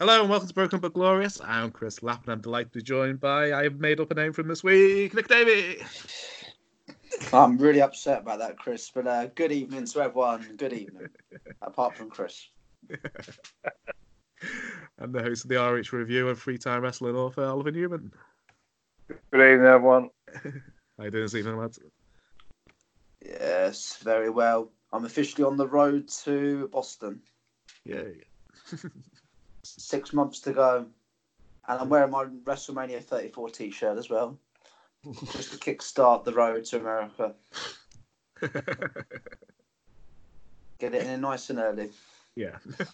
Hello and welcome to Broken but Glorious. I'm Chris Lapp and I'm delighted to be joined by, I have made up a name from this week, Nick Davey. I'm really upset about that, Chris. But uh, good evening to everyone. Good evening. Apart from Chris. I'm the host of the ROH Review and Free Time Wrestling author, Oliver Newman. Good evening, everyone. How you doing this evening, lads? Yes, very well. I'm officially on the road to Boston. Yay. Six months to go. And I'm wearing my WrestleMania 34 t shirt as well. Just to kickstart the road to America. Get it in nice and early. yeah. I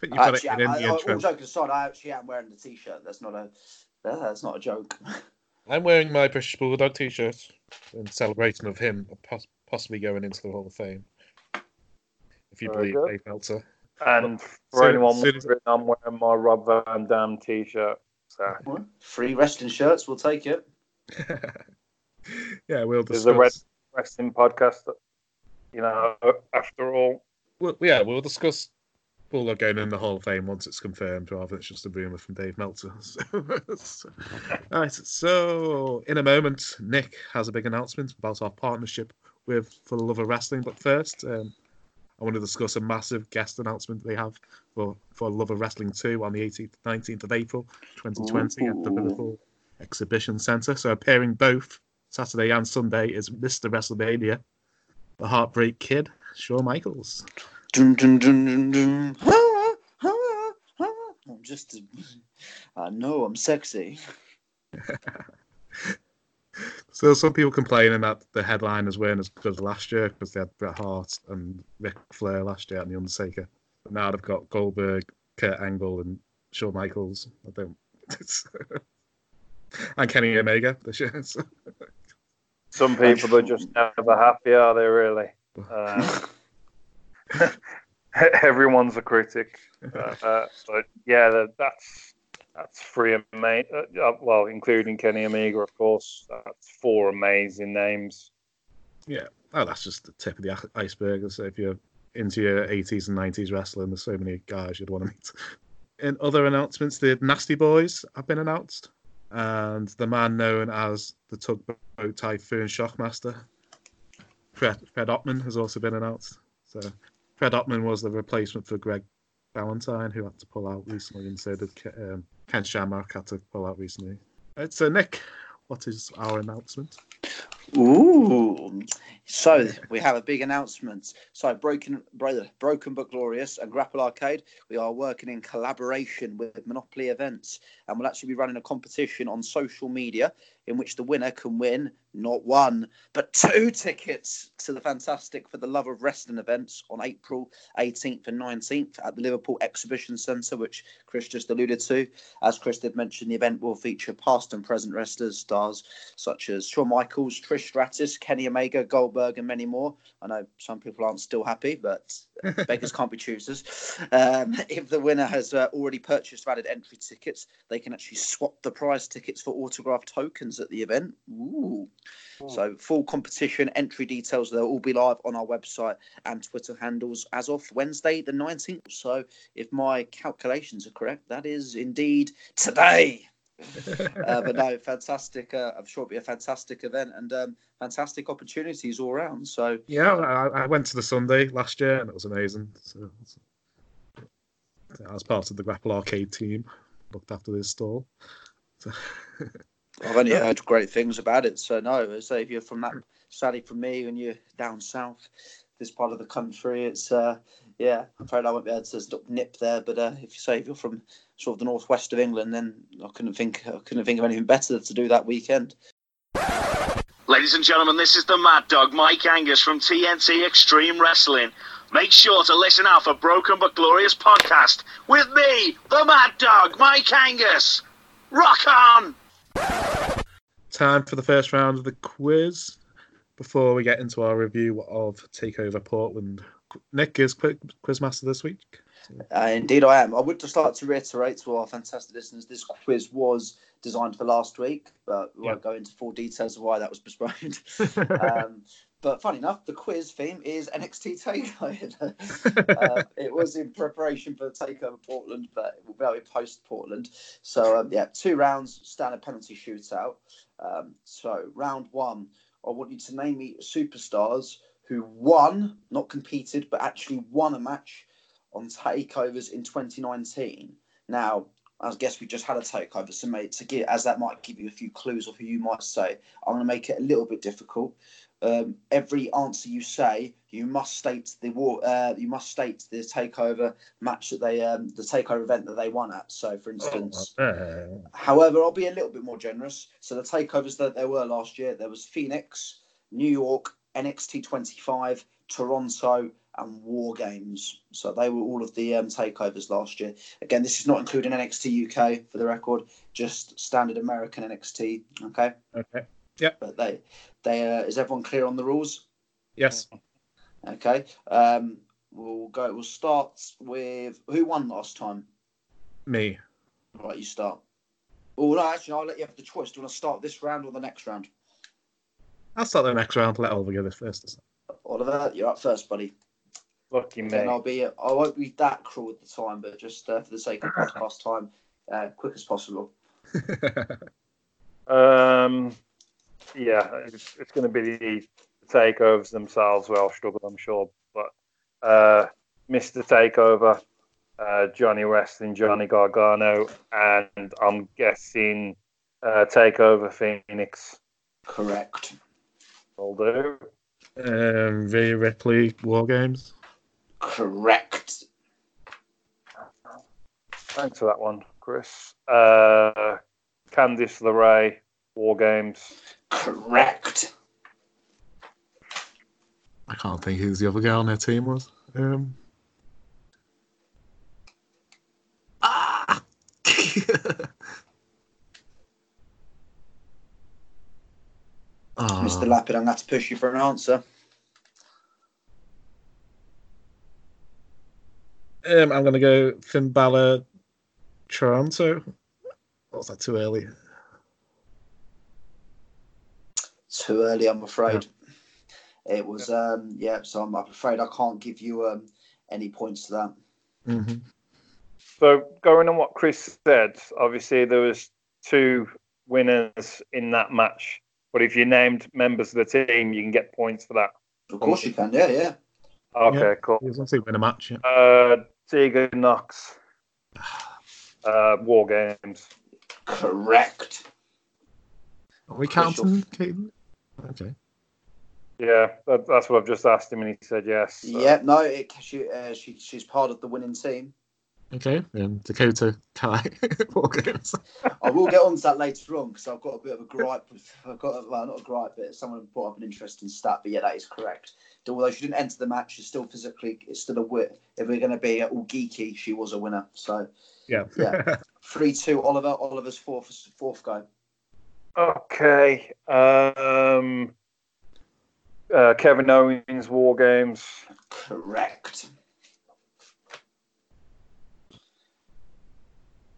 think you got it Actually, I, I, oh, all intro. joking aside, I actually am wearing the t shirt. That's not a that's not a joke. I'm wearing my British Bulldog t-shirt in celebration of him possibly going into the Hall of Fame. If you Very believe good. Dave Meltzer. And for So- anyone soon wondering, I'm wearing my Rob Van Dam t-shirt. So Free wrestling shirts, we'll take it. yeah, we'll There's discuss. a red- wrestling podcast, you know, after all. Well, yeah, we'll discuss Bulldog going in the Hall of Fame once it's confirmed, rather than it's just a rumor from Dave Meltzer. So, so- all right, so in a moment, Nick has a big announcement about our partnership with For the Love of Wrestling. But first, um, I want to discuss a massive guest announcement they have for For Love of Wrestling 2 on the 18th, 19th of April 2020 at the Ooh. Liverpool Exhibition Centre. So appearing both Saturday and Sunday is Mr. WrestleMania, the Heartbreak Kid, Shawn Michaels. Dun, dun, dun, dun, dun. I'm just, I know I'm sexy. So some people complaining that the headliners weren't as good as last year because they had Bret Hart and Ric Flair last year and The Undertaker. But now they've got Goldberg, Kurt Angle, and Shawn Michaels. I don't. And Kenny Omega this year. So. Some people are just never happy, are they? Really? Uh, everyone's a critic. Uh, uh, but yeah, that's that's three amazing. Uh, well, including Kenny Omega, of course. That's four amazing names. Yeah. Oh, that's just the tip of the iceberg. So if you're into your 80s and 90s wrestling, there's so many guys you'd want to meet. In other announcements, the Nasty Boys have been announced, and the man known as the Tugboat Typhoon Shockmaster, Fred, Fred Ottman, has also been announced. So Fred Ottman was the replacement for Greg Valentine, who had to pull out recently, and so did um, Ken Shamrock had to pull out recently. Right, so Nick, what is our announcement? Ooh. So we have a big announcement. So Broken Brother, Broken but Glorious and Grapple Arcade, we are working in collaboration with Monopoly Events and we'll actually be running a competition on social media in which the winner can win not one but two tickets to the fantastic for the love of wrestling events on April 18th and 19th at the Liverpool Exhibition Centre, which Chris just alluded to. As Chris did mention, the event will feature past and present wrestlers, stars such as Shawn Michaels, Trish Stratus, Kenny Omega, Goldberg, and many more. I know some people aren't still happy, but beggars can't be choosers. Um, if the winner has uh, already purchased valid entry tickets, they can actually swap the prize tickets for autographed tokens at the event. Ooh. So, full competition entry details, they'll all be live on our website and Twitter handles as of Wednesday, the 19th. So, if my calculations are correct, that is indeed today. uh, but no, fantastic. Uh, I'm sure it'll be a fantastic event and um, fantastic opportunities all around. So, Yeah, I, I went to the Sunday last year and it was amazing. So, I was part of the Grapple Arcade team, looked after this stall. So, I've only heard great things about it. So no, so if you're from that, sadly from me, when you're down south, this part of the country, it's uh, yeah. I'm afraid I won't be able to nip there. But uh, if you say if you're from sort of the northwest of England, then I couldn't think I couldn't think of anything better to do that weekend. Ladies and gentlemen, this is the Mad Dog, Mike Angus from TNT Extreme Wrestling. Make sure to listen out for Broken but Glorious podcast with me, the Mad Dog, Mike Angus. Rock on! time for the first round of the quiz before we get into our review of Takeover Portland. Nick is quick quizmaster this week. Uh, indeed, I am. I would just like to reiterate to our fantastic listeners this quiz was designed for last week, but we won't go into full details of why that was postponed. um, but funny enough, the quiz theme is NXT Takeover. um, it was in preparation for the Takeover Portland, but it will be post Portland. So um, yeah, two rounds, standard penalty shootout. Um, so round one, I want you to name me superstars who won, not competed, but actually won a match on takeovers in 2019. Now, I guess we just had a takeover, so mate, to get as that might give you a few clues of who you might say. I'm going to make it a little bit difficult. Um, every answer you say, you must state the war. Uh, you must state the takeover match that they, um, the takeover event that they won at. So, for instance, Oh, however, I'll be a little bit more generous. So, the takeovers that there were last year, there was Phoenix, New York, NXT 25, Toronto, and War Games. So they were all of the um, takeovers last year. Again, this is not including NXT UK for the record, just standard American NXT. Okay, okay. but they, they uh, is everyone clear on the rules? Yes. Okay, um, we'll go. We'll start with who won last time. Me. Right, you start. Oh no, actually, I'll let you have the choice. Do you want to start this round or the next round? I'll start the next round. Let Oliver go this first. Oliver, you're up first, buddy. Lucky me. Then I'll be. I won't be that cruel at the time, but just uh, for the sake of podcast time, uh, quick as possible. Um, yeah, it's, it's going to be the takeovers themselves where I'll struggle, I'm sure. But uh, Mr. Takeover, uh, Johnny Wrestling, Johnny Gargano, and I'm guessing uh, Takeover Phoenix Correct. will do. um, Rhea Ripley War Games. Correct. Thanks for that one, Chris. Uh, Candice LeRae, War Games. Correct. I can't think who the other girl on their team was. Um, ah! Ah, Mr. Lapid, I'm going to push you for an answer. Um, I'm going to go Finn Balor, Toronto. Or was that too early? Too early, I'm afraid. It was, um, yeah, so I'm afraid I can't give you um, any points to that. hmm So going on what Chris said, obviously there was two winners in that match. But if you named members of the team, you can get points for that. Of course you can, yeah, yeah. Okay, Yeah. cool. He was going win a match. Yeah. Uh, Tegan Nox, uh, War Games. Correct. Are we counting, Caden? Okay. Yeah, that, that's what I've just asked him, and he said yes. so- Yeah, no, it, she, uh, she, she's part of the winning team. Okay. Um, Dakota Kai War Games. I will get on to that later on because I've got a bit of a gripe. With, I've got a, well, not a gripe, but someone brought up an interesting stat. But yeah, that is correct. Although she didn't enter the match, she's still physically, it's still a win. If we're going to be all geeky, she was a winner. So Yeah. Yeah. three two, Oliver. Oliver's fourth fourth go. Okay. Um, uh, Kevin Owens, War Games. Correct.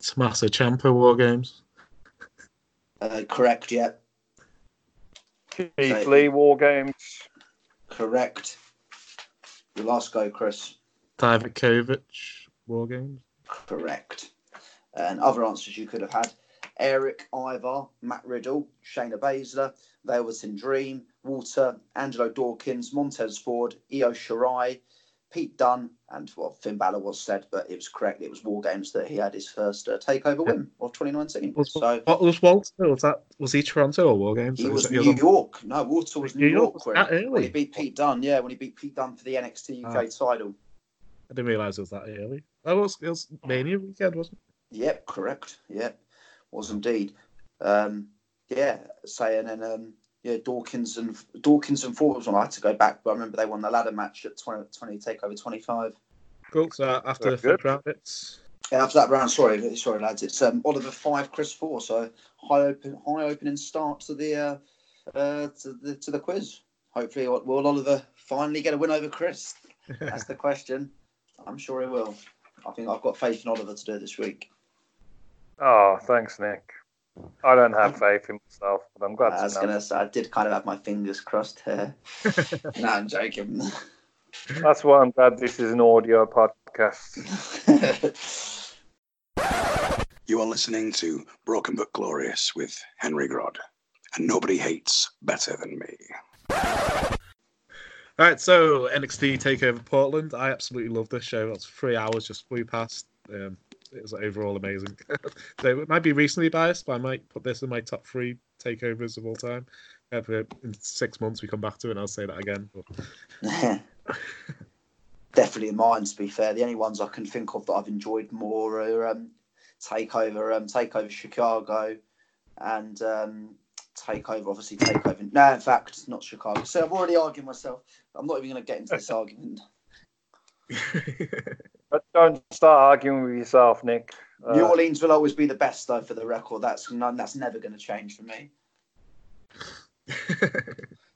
Tommaso Ciampa War Games. Uh, correct. Yeah. Keith Okay. Lee, War Games. Correct. Your last go, Chris. Dijakovic War Games. Correct. And other answers you could have had Eric Ivar, Matt Riddle, Shayna Baszler, Velveteen Dream, Walter, Angelo Dawkins, Montez Ford, Io Shirai, Pete Dunne, and well, Finn Balor was said, but it was correct. It was War Games that he had his first uh, takeover win of 2019. Was, so what was Walter? Was that was he Toronto or War Games? he Or was New York. No, Walter was New, New York York, was when, when he beat Pete Dunne. Yeah, when he beat Pete Dunne for the NXT UK Ah. title. I didn't realise it was that early. That was it was Mania weekend, wasn't it? Yep, correct. Yep, was indeed. Um, yeah, saying and um, yeah, Dawkins and Dawkins and Ford was on. I had to go back, but I remember they won the ladder match at 20, 20 takeover twenty five. it? Cool. So after the That's third good. round, it's Yeah, after that round, sorry, sorry lads, it's um, Oliver five, Chris four. So high open, high opening start to the uh, uh, to the to the quiz. Hopefully, will Oliver finally get a win over Chris? That's the question. I'm sure he will. I think I've got faith in Oliver to do it this week. Oh, thanks, Nick. I don't have faith in myself, but I'm glad I was to gonna say I did kind of have my fingers crossed here. no, I'm joking. That's why I'm glad this is an audio podcast. You are listening to Broken But Glorious with Henry Grodd, and nobody hates better than me. All right, so NXT Takeover Portland. I absolutely love this show. That's three hours just flew past. Um, it was overall amazing. so it might be recently biased, but I might put this in my top three takeovers of all time. Uh, in six months, we come back to it, and I'll say that again. Definitely mine. To be fair, the only ones I can think of that I've enjoyed more are um, Takeover, um, Takeover Chicago, and um, Takeover. Obviously, Takeover. No, in fact, not Chicago. So I've already argued myself. I'm not even going to get into this argument. But don't start arguing with yourself, Nick. Uh, New Orleans will always be the best, though, for the record. That's none. That's never going to change for me.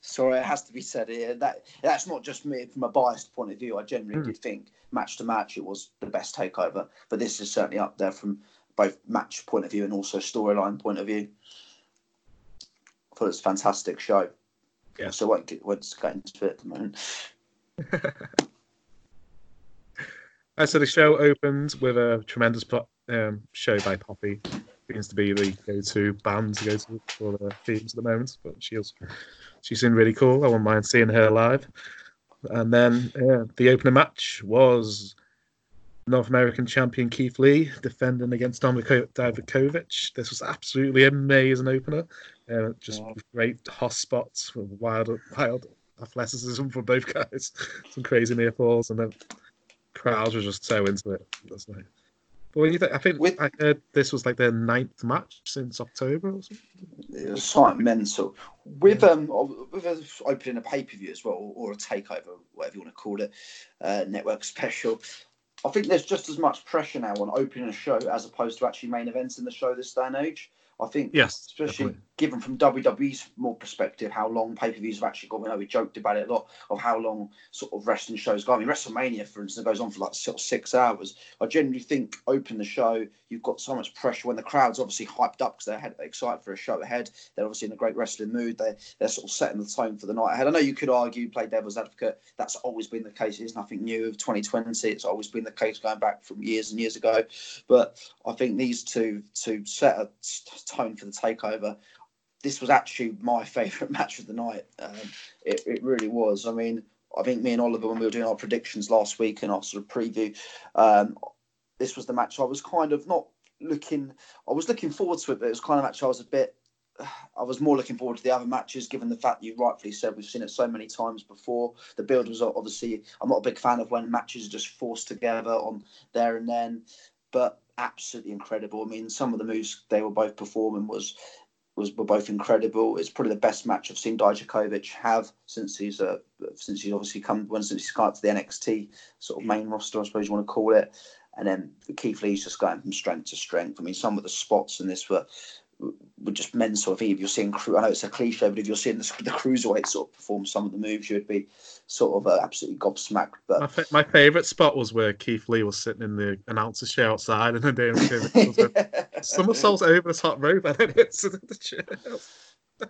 Sorry, it has to be said here. That that's not just me from a biased point of view. I generally Hmm. did think match to match it was the best takeover, but this is certainly up there from both match point of view and also storyline point of view. I thought it was a fantastic show. Yeah. So I won't get, won't get into it at the moment. Uh, so the show opens with a tremendous um, show by Poppy. Seems to be the go-to band to go to for the themes at the moment, but she's she seemed really cool. I wouldn't mind seeing her live. And then yeah, the opening match was North American champion Keith Lee defending against Dijakovic. This was absolutely amazing opener. Uh, just Yeah. great hot spots with wild, wild athleticism from both guys. Some crazy near falls, and then crowds were just so into it. That's like, but when you think, I think With- I heard this was like their ninth match since October or something. It was something mental. With um with opening a pay per view as well, or a takeover, whatever you want to call it, uh, network special. I think there's just as much pressure now on opening a show as opposed to actually main events in the show this day and age. I think, Yes, especially definitely. Given from WWE's more perspective, how long pay per views have actually gone. We know we joked about it a lot of how long sort of wrestling shows go. I mean, WrestleMania, for instance, goes on for like sort of six hours. I generally think open the show, you've got so much pressure when the crowd's obviously hyped up because they're excited for a show ahead. They're obviously in a great wrestling mood. They they're sort of setting the tone for the night ahead. I know you could argue, play devil's advocate. That's always been the case. It's nothing new of 2020. It's always been the case going back from years and years ago. But I think these two to set a tone for the takeover. This was actually my favourite match of the night. Um, it, it really was. I mean, I think me and Oliver, when we were doing our predictions last week and our sort of preview, um, this was the match I was kind of not looking. I was looking forward to it, but it was kind of match I was a bit. I was more looking forward to the other matches, given the fact you rightfully said we've seen it so many times before. The build was obviously. I'm not a big fan of when matches are just forced together on there and then, but absolutely incredible. I mean, some of the moves they were both performing was was were both incredible. It's probably the best match I've seen Dijakovic have since he's uh, since he's obviously come when since he's come to the NXT sort of main roster, I suppose you want to call it. And then Keith Lee's just going from strength to strength. I mean, some of the spots in this were were just mental. I think if you're seeing, I know it's a cliche, but if you're seeing the, the cruiserweight sort of perform some of the moves, you would be sort of uh, absolutely gobsmacked. But My, fa- my favourite spot was where Keith Lee was sitting in the announcer's chair outside and then Dana David was a somersault over the top rope and then hits the chair.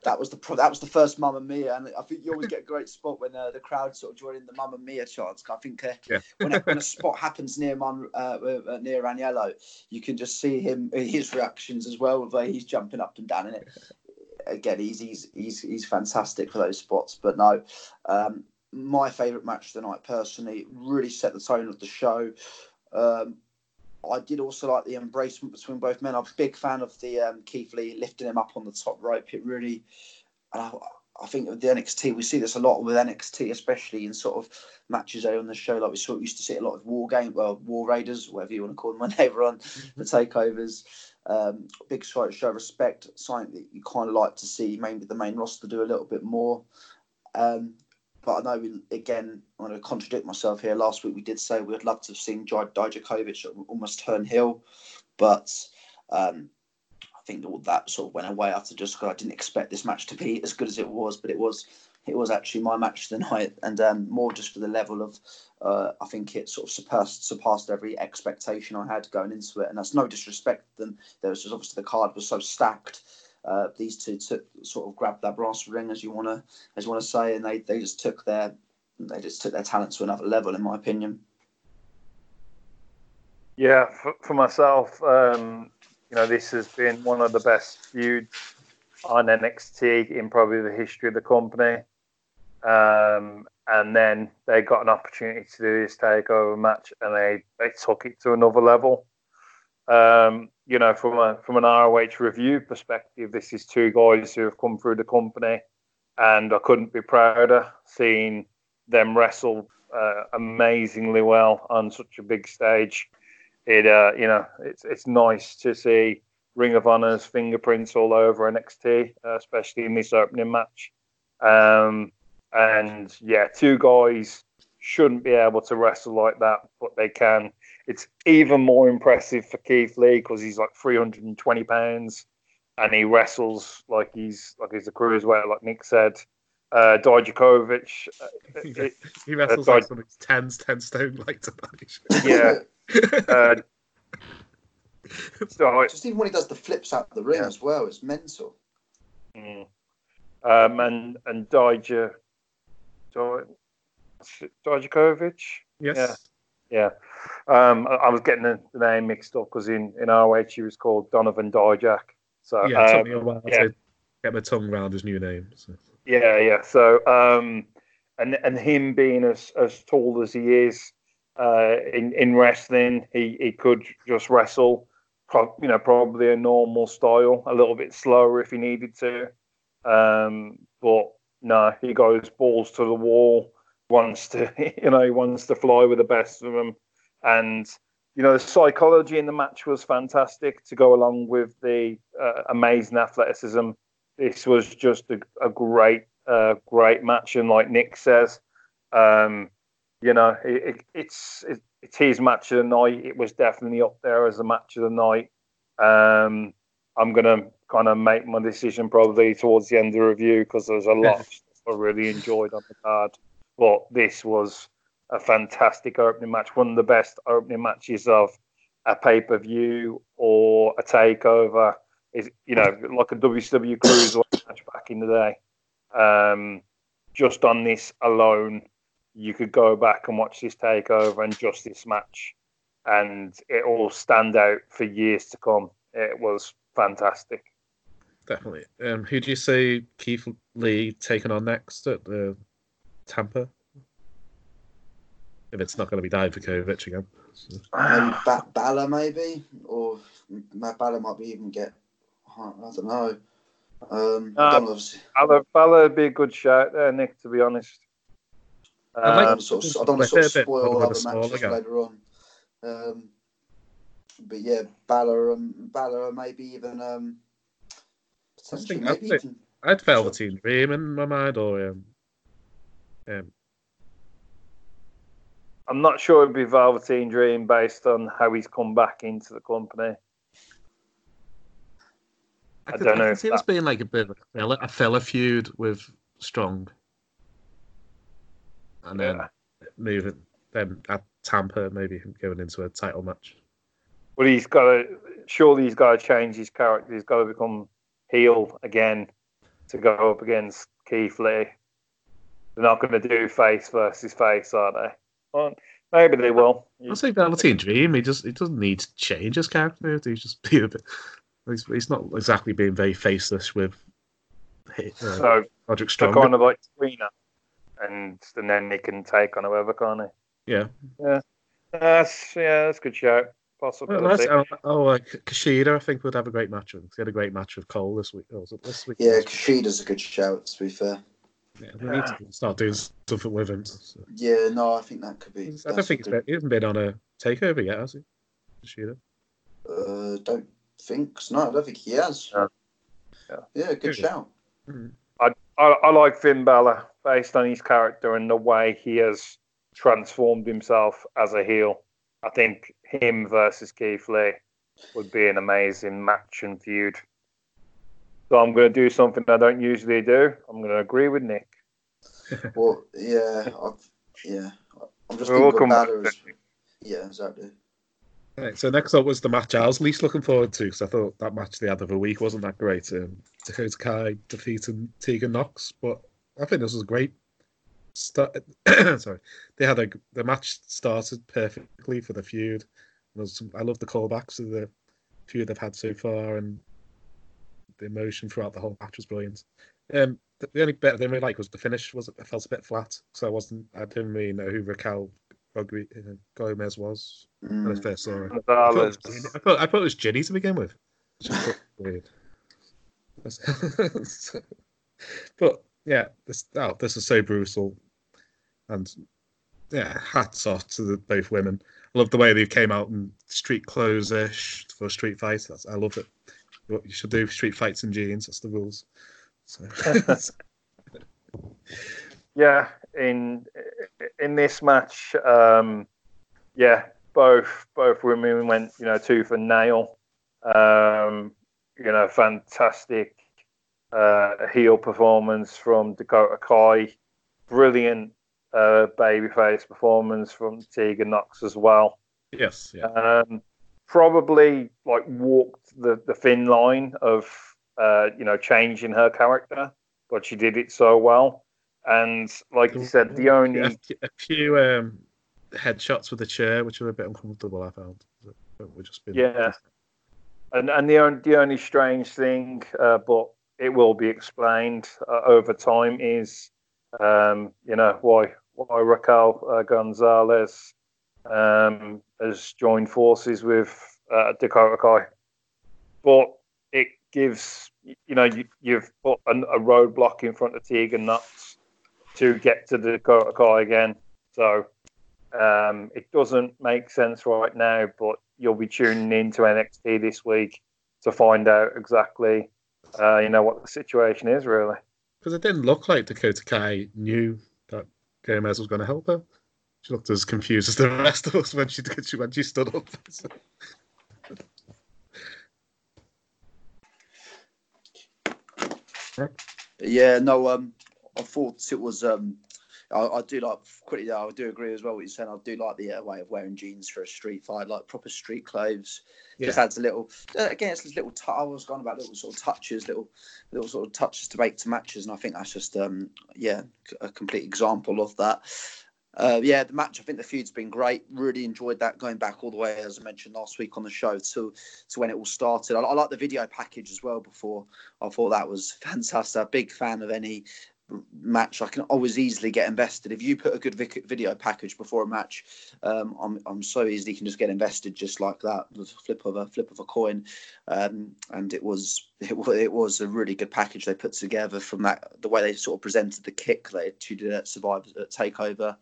That was the pro- that was the first Mamma Mia, and I think you always get a great spot when uh, the crowd sort of join in the Mamma Mia chants. I think uh, Yeah. when, a, when a spot happens near Man, uh, uh, near Ranallo, you can just see him his reactions as well, where he's jumping up and down in it. Again, he's he's he's, he's fantastic for those spots. But no, um, my favourite match tonight personally really set the tone of the show. Um, I did also like the embracement between both men. I'm a big fan of the um, Keith Lee lifting him up on the top rope. It really, and I, I think with the NXT, we see this a lot with NXT, especially in sort of matches on the show. Like we sort of used to see a lot of War Game, well, War Raiders, whatever you want to call them, when they were on the takeovers. Um, big show, show of respect, something that you kind of like to see maybe the main roster do a little bit more. Um, but I know, we, again, I'm going to contradict myself here. Last week we did say we'd love to have seen Dij- Dijakovic almost turn heel, but um, I think all that sort of went away after just because I didn't expect this match to be as good as it was, but it was it was actually my match of the night, and um, more just for the level of. Uh, I think it sort of surpassed surpassed every expectation I had going into it, and that's no disrespect to them. There was just obviously the card was so stacked. Uh, these two took sort of grabbed that brass ring, as you want to as you want to say, and they, they just took their they just took their talent to another level, in my opinion. Yeah, for, for myself, um, you know, this has been one of the best feuds on NXT in probably the history of the company. Um, and then they got an opportunity to do this takeover match, and they, they took it to another level. Um, you know, from a from an ROH review perspective, this is two guys who have come through the company, and I couldn't be prouder seeing them wrestle uh, amazingly well on such a big stage. It, uh, you know, it's it's nice to see Ring of Honor's fingerprints all over NXT, uh, especially in this opening match. Um, and yeah, two guys shouldn't be able to wrestle like that, but they can. It's even more impressive for Keith Lee because he's like 320 pounds, and he wrestles like he's like he's a cruiserweight, like Nick said. Uh, Dijakovic, uh, he, he wrestles uh, like something 10, 10 stone like to Yeah. uh, so just even when he does the flips out of the ring yeah. as well, it's mental. Mm. Um, and and Dija, Dijakovic. Yes. Yeah. Yeah. Um, I, I, was getting the, the name mixed up because in, in ROH he was called Donovan Dijak. So yeah, it took me a while yeah. to get my tongue around his new name. So. Yeah, yeah. So um, and and him being as as tall as he is uh, in in wrestling, he he could just wrestle. Pro- you know, probably a normal style, a little bit slower if he needed to. Um, but no, he goes balls to the wall wants to, you know, he wants to fly with the best of them. And, you know, the psychology in the match was fantastic to go along with the uh, amazing athleticism. This was just a, a great, uh, great match. And like Nick says, um, you know, it, it, it's it, it's his match of the night. It was definitely up there as a match of the night. Um, I'm gonna kind of make my decision probably towards the end of the review because there's a lot I really enjoyed on the card. But this was a fantastic opening match, one of the best opening matches of a pay per view or a takeover. Is you know like a WCW Cruiserweight match back in the day. Um, just on this alone, you could go back and watch this takeover and just this match, and it all stand out for years to come. It was fantastic. Definitely. Um, who do you say Keith Lee taking on next at the Tampa. If it's not going to be Dijakovic again. So. Um, ba- Balor maybe, or Balor might be even get. I don't know. Um, uh, Balor, Balor would be a good shout there, Nick. To be honest, um, I, like sort of, I don't want to sort of spoil other matches later on. Um, but yeah, Balor and Balor, maybe even um, potentially maybe I'd, even, I'd Velveteen Dream in my mind, or um, um, I'm not sure it'd be Velveteen Dream based on how he's come back into the company. I, could, I don't know. I see this being like a bit of a filler, a feud with Strong, and then yeah. moving then at Tampa, maybe going into a title match. But he's got to. Surely he's got to change his character. He's got to become heel again to go up against Keith Lee. They're not going to do face versus face, are they? Well, maybe they will. I'll say Velveteen Dream. He just he doesn't need to change his character. He's just be a bit. He's, he's not exactly being very faceless with. Uh, so Roderick Strong. kind of like Serena, and and then he can take on whoever, can't he? Yeah. Yeah. That's yeah, that's a good show. Possibility. Well, oh, oh uh, Kushida, I think would have a great match. He had a great match with Cole this week. Oh, this week? Yeah, Kushida's a good shout. To be fair. Yeah, we need to start doing stuff with him. So. Yeah, no, I think that could be. I don't think he's been, he hasn't been on a takeover yet, has he? Kushida? Uh, don't think so. No, I don't think he has. Yeah, yeah, yeah good shout. Mm-hmm. I, I, I like Finn Balor based on his character and the way he has transformed himself as a heel. I think him versus Keith Lee would be an amazing match and feud. So I'm going to do something I don't usually do. I'm going to agree with Nick. well, yeah, I've, yeah, I'm just We'll all thinking about back her to as, yeah, exactly. Right, so next up was the match I was least looking forward to because I thought that match they had the other week wasn't that great. Um, Dakota Kai defeating Tegan Nox, but I think this was a great. Start, sorry, they had a the match started perfectly for the feud. There was some, I love the callbacks of the feud they've had so far, and the emotion throughout the whole match was brilliant. Um, the, the only bit I didn't really like was the finish. Was it felt a bit flat, so I wasn't. I didn't really know who Raquel uh, Gomez was when I Mm. first saw her. I thought, it was Jinny- I thought, I thought it was Jinny to begin with. It's just a bit weird. but yeah, this oh, this is so brutal, and yeah, hats off to the, both women. I love the way they came out in street clothes ish for a street fight. That's, I love it. What you should do street fights in jeans. That's the rules. So Yeah, in in this match, um, yeah, both both women went, you know, tooth and nail. Um, you know, fantastic uh, heel performance from Dakota Kai. Brilliant uh, babyface performance from Tegan Nox as well. yes, yeah. Um, probably like walked the, the thin line of uh, you know changing her character, but she did it so well. And like you said, the only a, few- a few um, headshots with the chair, which were a bit uncomfortable. I found. We just been Yeah. and and the only the only strange thing, uh, but it will be explained uh, over time, is um, you know why why Raquel uh, Gonzalez um, has joined forces with uh, Dakota Kai, but it gives you know you, you've put an, a roadblock in front of Tegan Nox to get to Dakota Kai again, so. Um, it doesn't make sense right now, but you'll be tuning into NXT this week to find out exactly, uh, you know, what the situation is really. because it didn't look like Dakota Kai knew that Gomez was going to help her. She looked as confused as the rest of us when she when she stood up. Yeah, no, um, I thought it was. Um, I, I do like quickly. though, I do agree as well. What you're saying. I do like the uh, way of wearing jeans for a street fight, like proper street clothes. Just adds a little. Uh, again, it's little. T- I was gone about little sort of touches, little, little sort of touches to make to matches, and I think that's just, um, yeah, a complete example of that. Uh, yeah, the match. I think the feud's been great. Really enjoyed that. Going back all the way, as I mentioned last week on the show, to to when it all started. I, I like the video package as well. Before I thought that was fantastic. Big fan of any match. I can always easily get invested if you put a good video package before a match. Um, I'm I'm so easily can just get invested just like that. The flip of a flip of a coin, um, and it was it, it was a really good package they put together from that the way they sort of presented the kick they two did at Survivor at Takeover,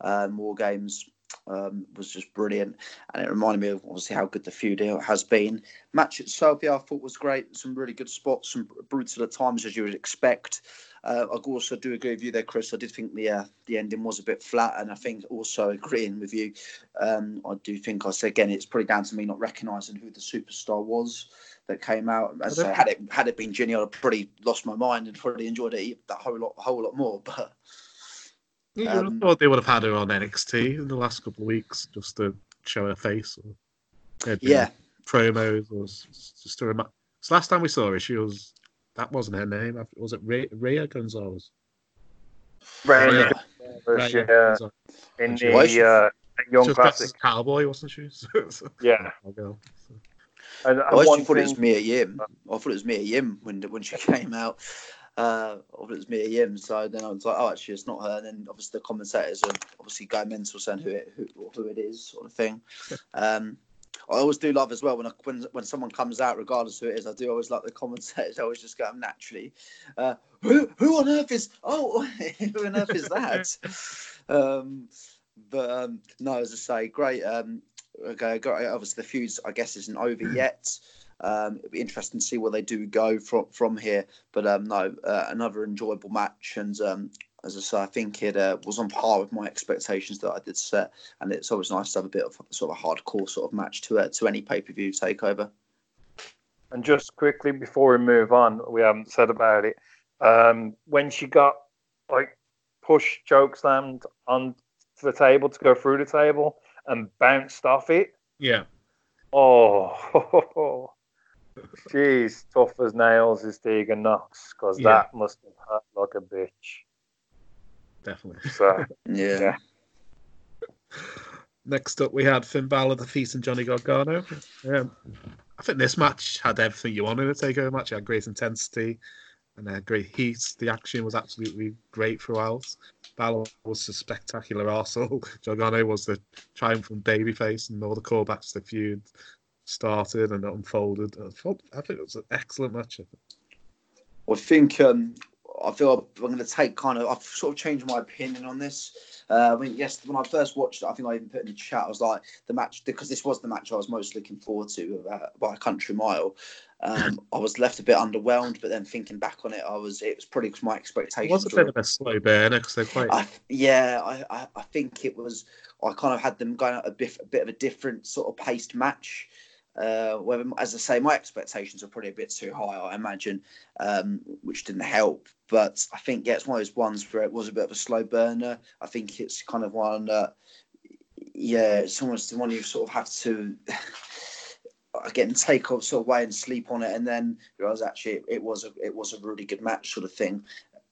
um, War Games. Um, was just brilliant, and it reminded me of obviously how good the feud has been. Match itself, yeah, I thought was great. Some really good spots, some brutal at times as you would expect. Uh, I also do agree with you there, Chris. I did think the uh, the ending was a bit flat, and I think also agreeing with you, um, I do think I said again it's probably down to me not recognising who the superstar was that came out. As I had it had it been Jinny, I'd probably lost my mind and probably enjoyed it that whole lot a whole lot more. But You would have Um, thought they would have had her on NXT in the last couple of weeks just to show her face. Or, yeah, promos or s- s- just to remind. So last time we saw her, she was that wasn't her name. Was it Rhea, Rhea Gonzalez? Randy Yeah. Rhea Gonzalez. in She was- the uh, She Young was dressed Classic. as a cowboy, wasn't she? So- so- Yeah, I'll go. So- and, and I actually one thought it was Mia Yim. I thought it was Mia Yim when when she came out. Uh, it was Mia Yim. So then I was like, oh, actually, it's not her. And then obviously the commentators are obviously going mental saying who it who, who it is, sort of thing. Um, I always do love as well when I, when when someone comes out, regardless who it is. I do always like the commentators. I always just go naturally. Uh, who who on earth is? Oh, who on earth is that? um, but um, no, as I say, great. Um, okay, great. Obviously, the feuds I guess isn't over yet. Um, it'll be interesting to see where they do go from from here. But um, no, uh, another enjoyable match, and um, as I say, I think it uh, was on par with my expectations that I did set. And it's always nice to have a bit of sort of a hardcore sort of match to uh, to any pay per view takeover. and just quickly before we move on, we haven't said about it. Um, when she got like push choke slammed on the table to go through the table and bounced off it. Yeah. Oh, jeez, tough as nails is Tegan Nox because Yeah. that must have hurt like a bitch. Definitely. So Yeah. Yeah. Next up, we had Finn Balor defeating Johnny Gargano. Um, I think this match had everything you wanted in a takeover match. It had great intensity and uh, great heat. The action was absolutely great throughout. Balor was a spectacular arsehole. Gargano was the triumphant babyface, and all the callbacks to the feud started and unfolded. I, thought, I think it was an excellent match. I think um, I feel I'm going to take kind of. I've sort of changed my opinion on this. Uh, I mean, yes, when I first watched it, I think I even put in the chat. I was like, the match because this was the match I was most looking forward to uh, by a country mile. Um, I was left a bit underwhelmed, but then thinking back on it, I was. It was probably because my It expectations. was a bit of a slow burner because they're quite. I, yeah, I, I, I think it was. I kind of had them going at a bit, a bit of a different sort of paced match. Uh, as I say, my expectations are probably a bit too high, I imagine, um, which didn't help. But I think yeah, it's one of those ones where it was a bit of a slow burner. I think it's kind of one that, yeah, it's almost the one you sort of have to again take off sort of away and sleep on it, and then realize actually it, it was a it was a really good match sort of thing.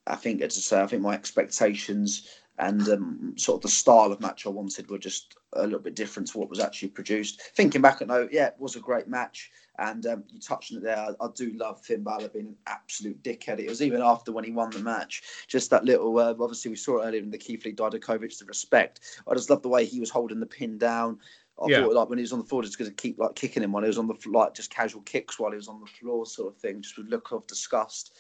I think, as I say, I think my expectations and um, sort of the style of match I wanted were just a little bit different to what was actually produced. Thinking back at no, yeah, it was a great match. And um, you touched on it there. I, I do love Finn Balor being an absolute dickhead. It was even after when he won the match, just that little. Uh, obviously, we saw it earlier in the Keith Lee Dijakovic, the respect. I just love the way he was holding the pin down. I Yeah. thought like when he was on the floor, just going to keep like kicking him while he was on the floor, like just casual kicks while he was on the floor, sort of thing, just with look of disgust.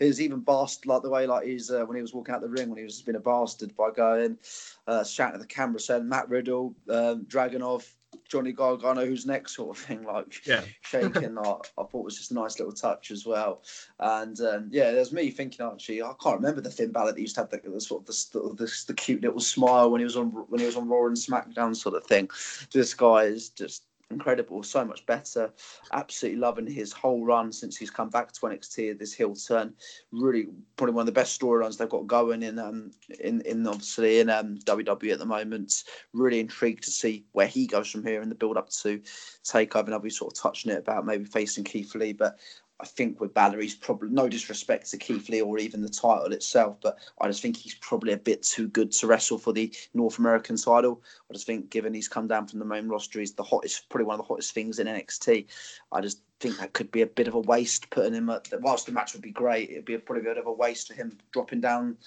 It was even bastard like the way like he's uh, when he was walking out the ring when he was being a bastard by going uh, shouting at the camera saying Matt Riddle, um, Dragunov, Johnny Gargano, who's next, sort of thing, like Yeah. shaking. I, I thought was just a nice little touch as well. And um, yeah, there's me thinking actually, I can't remember the Finn Balor that used to have the, the sort of the, the, the cute little smile when he was on when he was on Raw and SmackDown sort of thing. This guy is just incredible, so much better. Absolutely loving his whole run since he's come back to NXT. This heel turn, really probably one of the best storylines they've got going in um in in obviously in um WWE at the moment. Really intrigued to see where he goes from here in the build up to takeover. And I'll be sort of touching it about maybe facing Keith Lee, but. I think with Balor, probably no disrespect to Keith Lee or even the title itself, but I just think he's probably a bit too good to wrestle for the North American title. I just think, given he's come down from the main roster, he's the hottest, probably one of the hottest things in NXT. I just think that could be a bit of a waste putting him at. Whilst the match would be great, it'd be a, probably a bit of a waste for him dropping down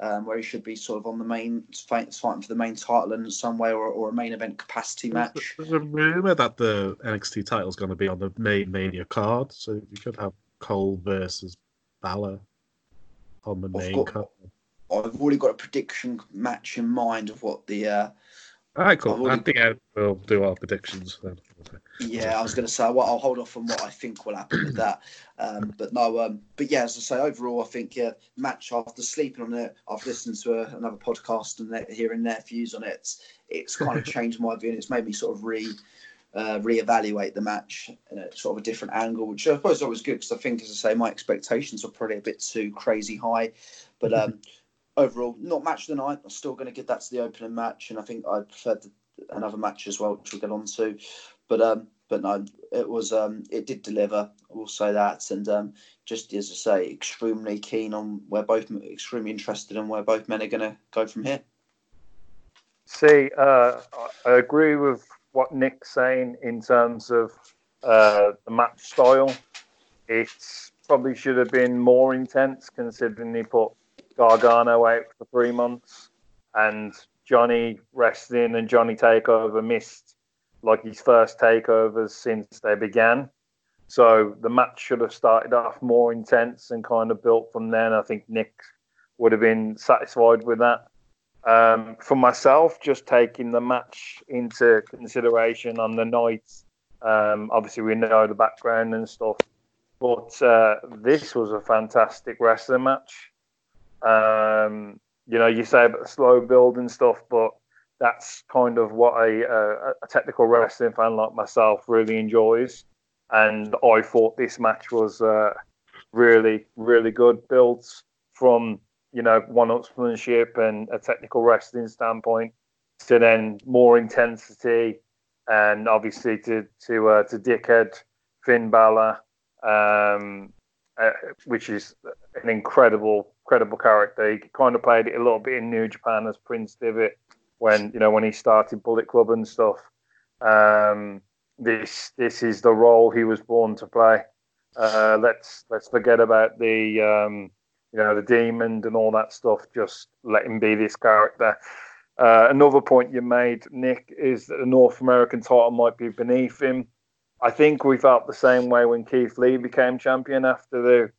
um, where he should be sort of on the main fight, fighting for the main title in some way or, or a main event capacity match. There's a rumor that the NXT title is going to be on the main Mania card, so you could have Cole versus Balor on the main got- card. I've already got a prediction match in mind of what the. Uh, All right, cool. I think I will do our predictions then. Yeah, I was going to say, well, I'll hold off on what I think will happen with that. Um, but no, um, but yeah, as I say, overall, I think yeah, match after sleeping on it, I've listened to a, another podcast and hearing their views on it, it's kind of changed my view and it's made me sort of re uh, reevaluate the match in a sort of a different angle, which I suppose is always good because I think, as I say, my expectations are probably a bit too crazy high. But um, overall, not match of the night. I'm still going to give that to the opening match, and I think I preferred the, another match as well, which we'll get on to. But um, but no, it was um, it did deliver. I will say that, and um, just as I say, extremely keen on where both extremely interested in where both men are going to go from here. See, uh, I- I agree with what Nick's saying in terms of uh, the match style. It probably should have been more intense considering he put Gargano out for three months and Johnny Wrestling and Johnny Takeover missed like his first takeovers since they began. So the match should have started off more intense and kind of built from then. I think Nick would have been satisfied with that. Um, for myself, just taking the match into consideration on the night, um, obviously we know the background and stuff, but uh, this was a fantastic wrestling match. Um, you know, you say about slow build and stuff, but that's kind of what a, a, technical wrestling fan like myself really enjoys. And I thought this match was uh, really, really good. builds from you know, one-upsmanship and a technical wrestling standpoint, to then more intensity, and obviously to to uh, to dickhead Finn Balor, um, uh, which is an incredible, incredible character. He kind of played it a little bit in New Japan as Prince Devitt when you know when he started Bullet Club and stuff. Um, this this is the role he was born to play. Uh, let's let's forget about the um, you know the demon and all that stuff. Just let him be this character. Uh, another point you made, Nick, is that the North American title might be beneath him. I think we felt the same way when Keith Lee became champion after the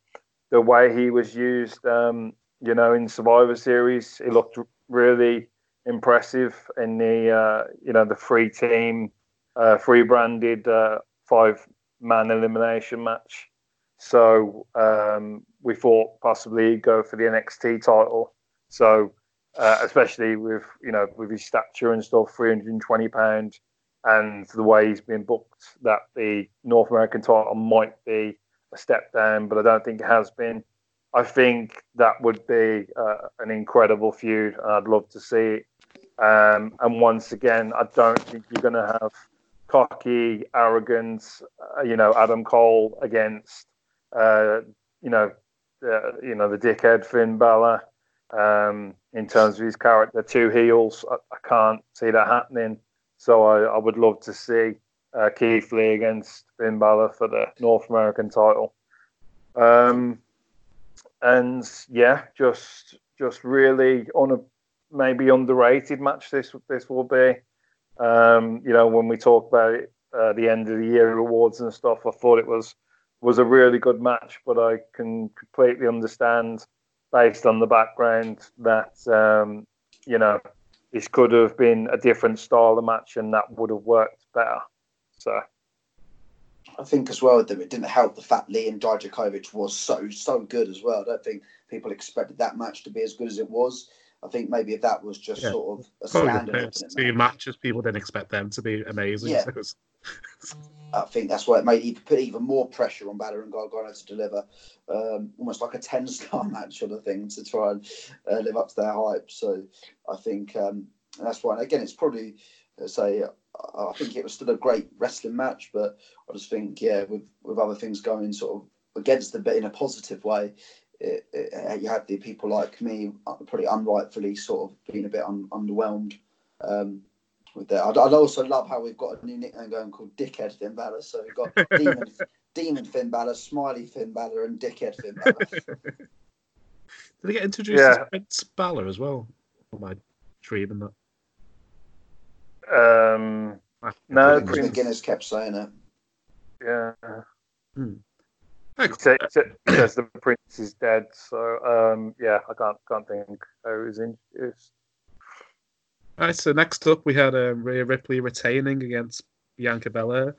the way he was used. Um, you know, in Survivor Series, he looked really impressive in the uh, you know the free team, uh, free branded uh, five man elimination match. So um, we thought possibly go for the NXT title. So uh, especially with you know with his stature and stuff, 320 pound, and the way he's been booked, that the North American title might be a step down, but I don't think it has been. I think that would be uh, an incredible feud. I'd love to see it. Um, and once again, I don't think you're going to have cocky, arrogant, uh, you know, Adam Cole against, uh, you know, you know, the dickhead Finn Balor. Um, in terms of his character, two heels, I, I can't see that happening. So I, I would love to see uh, Keith Lee against Finn Balor for the North American title. Um, and yeah, just just really on a maybe underrated match. This this will be. Um, you know, when we talk about it, uh, the end of the year awards and stuff, I thought it was was a really good match. But I can completely understand based on the background that um, you know this could have been a different style of match and that would have worked better. So I think as well that it didn't help the fact Lee and Dijakovic was so so good as well. I don't think people expected that match to be as good as it was. I think maybe if that was just yeah. sort of a standard two matches, people didn't expect them to be amazing. Yeah. I think that's why it made even put even more pressure on Balor and Gargano to deliver um, almost like a ten star match sort of thing to try and uh, live up to their hype. So I think um, that's why. And again, it's probably say I think it was still a great wrestling match, but I just think yeah, with with other things going sort of against the bit in a positive way, it, it, you had the people like me uh, probably unrightfully sort of being a bit un, underwhelmed. Um, with that. I'd, I'd, also love how we've got a new nickname going called Dickhead Finn Balor. So we've got Demon, Demon Finn Balor, Smiley Finn Balor, and Dickhead Finn Balor. Did they get introduced yeah. as Prince Balor as well? Or am I dreaming that? Um, no, Prince McGuinness kept saying it. Yeah. Hmm. says the prince is dead, so um, yeah, I can't can't think how he's introduced. All right, so next up we had um, Rhea Ripley retaining against Bianca Belair.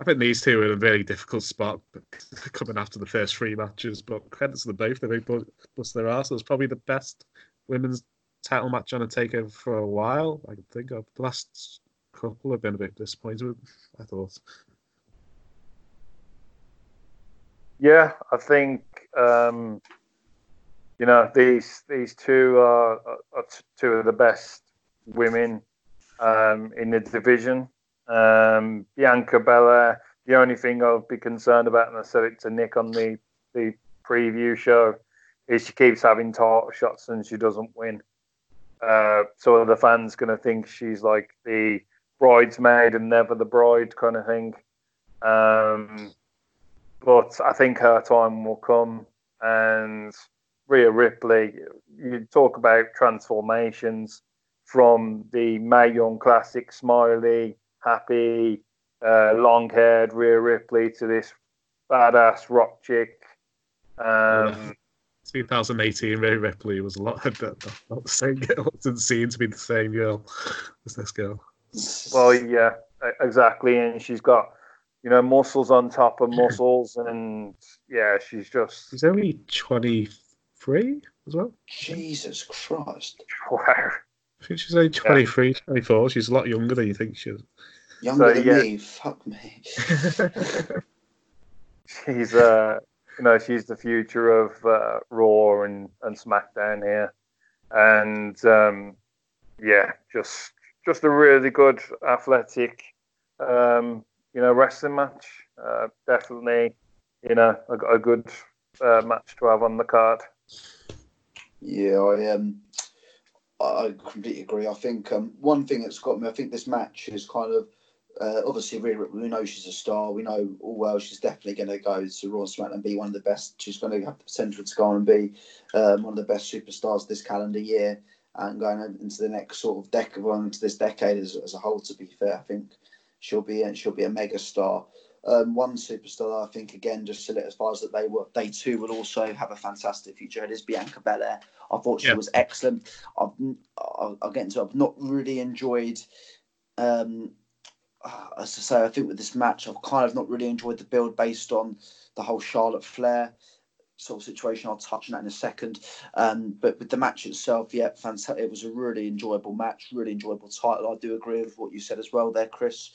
I think these two are in a very difficult spot coming after the first three matches, but credits to them both. They both bust their ass. It was probably the best women's title match on a takeover for a while. I can think of the last couple have been a bit disappointed. I thought. Yeah, I think um, you know these these two are, are, two of the best women um, in the division. Um, Bianca Belair, the only thing I'll be concerned about, and I said it to Nick on the, the preview show, is she keeps having title shots and she doesn't win. Uh, so the fans going to think she's like the bridesmaid and never the bride kind of thing. Um, but I think her time will come. And Rhea Ripley, you talk about transformations from the Mae Young Classic, smiley, happy, uh, long haired Rhea Ripley to this badass rock chick. Um, 2018 Rhea Ripley was a lot not, not the same girl. It didn't seem to be the same girl as this girl. Well, yeah, exactly. And she's got, you know, muscles on top of muscles. And yeah, she's just. She's only 23 as well. Jesus Christ. Wow. I think she's only 23, yeah. 24. She's a lot younger than you think she is. Younger so, than yeah. me? Fuck me. she's uh, you know she's the future of uh, Raw and, and SmackDown here, and um, yeah, just just a really good athletic, um, you know, wrestling match. Uh, definitely, you know, a, a good uh, match to have on the card. Yeah, I um, I completely agree. I think um, one thing that's got me, I think this match is kind of uh, obviously we, we know she's a star. We know all well she's definitely going to go to Raw and SmackDown and be one of the best. She's going to have the potential to go on and be um, one of the best superstars this calendar year and going into the next sort of decade, well, into this decade as, as a whole. To be fair, I think she'll be and she'll be a mega star. Um, one superstar, I think, again, just solidifies that they were they too will also have a fantastic future. It is Bianca Belair. I thought she Yeah. was excellent. I've I'll, I'll get into. it. I've not really enjoyed. Um, as I say, I think with this match, I've kind of not really enjoyed the build based on the whole Charlotte Flair sort of situation. I'll touch on that in a second. Um, but with the match itself, yeah, fantastic. It was a really enjoyable match, really enjoyable title. I do agree with what you said as well there, Chris.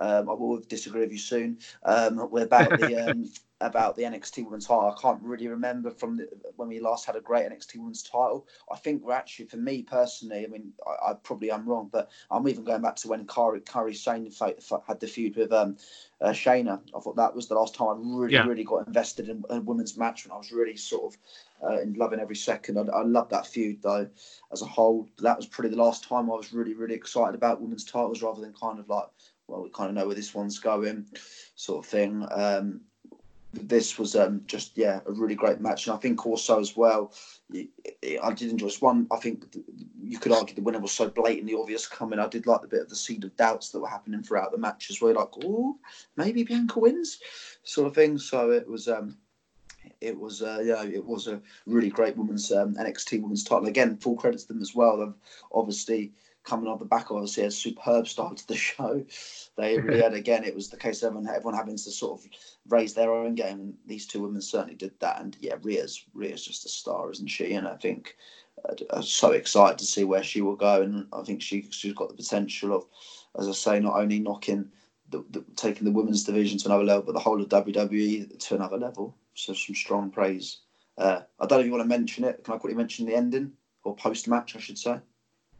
Um, I will disagree with you soon. Um, about the um, about the NXT Women's title, I can't really remember from the, when we last had a great NXT Women's title. I think we're actually, for me personally, I mean, I, I probably am wrong, but I'm even going back to when Kairi, Kairi fight, had the feud with um, uh, Shayna. I thought that was the last time I really, Yeah. really got invested in a women's match, and I was really sort of uh, in loving every second. I, I love that feud though, as a whole. That was probably the last time I was really, really excited about women's titles, rather than kind of like, well, we kind of know where this one's going, sort of thing. Um, this was um, just yeah a really great match, and I think also as well, I did enjoy this one. I think th- you could argue the winner was so blatantly obvious coming. I did like the bit of the seed of doubts that were happening throughout the match as well. Like, oh, maybe Bianca wins, sort of thing. So it was um, it was uh, yeah, it was a really great women's um, NXT women's title. Again, full credit to them as well. They've obviously coming off the back of obviously a superb start to the show. They really had again. It was the case of everyone, everyone having to sort of raise their own game, and these two women certainly did that. And yeah, Rhea's Rhea's just a star, isn't she? And I think uh, I'm so excited to see where she will go, and I think she she's got the potential of, as I say, not only knocking. The, the, taking the women's division to another level, but the whole of WWE to another level. So some strong praise. Uh, I don't know if you want to mention it. Can I quickly mention the ending or post match? I should say.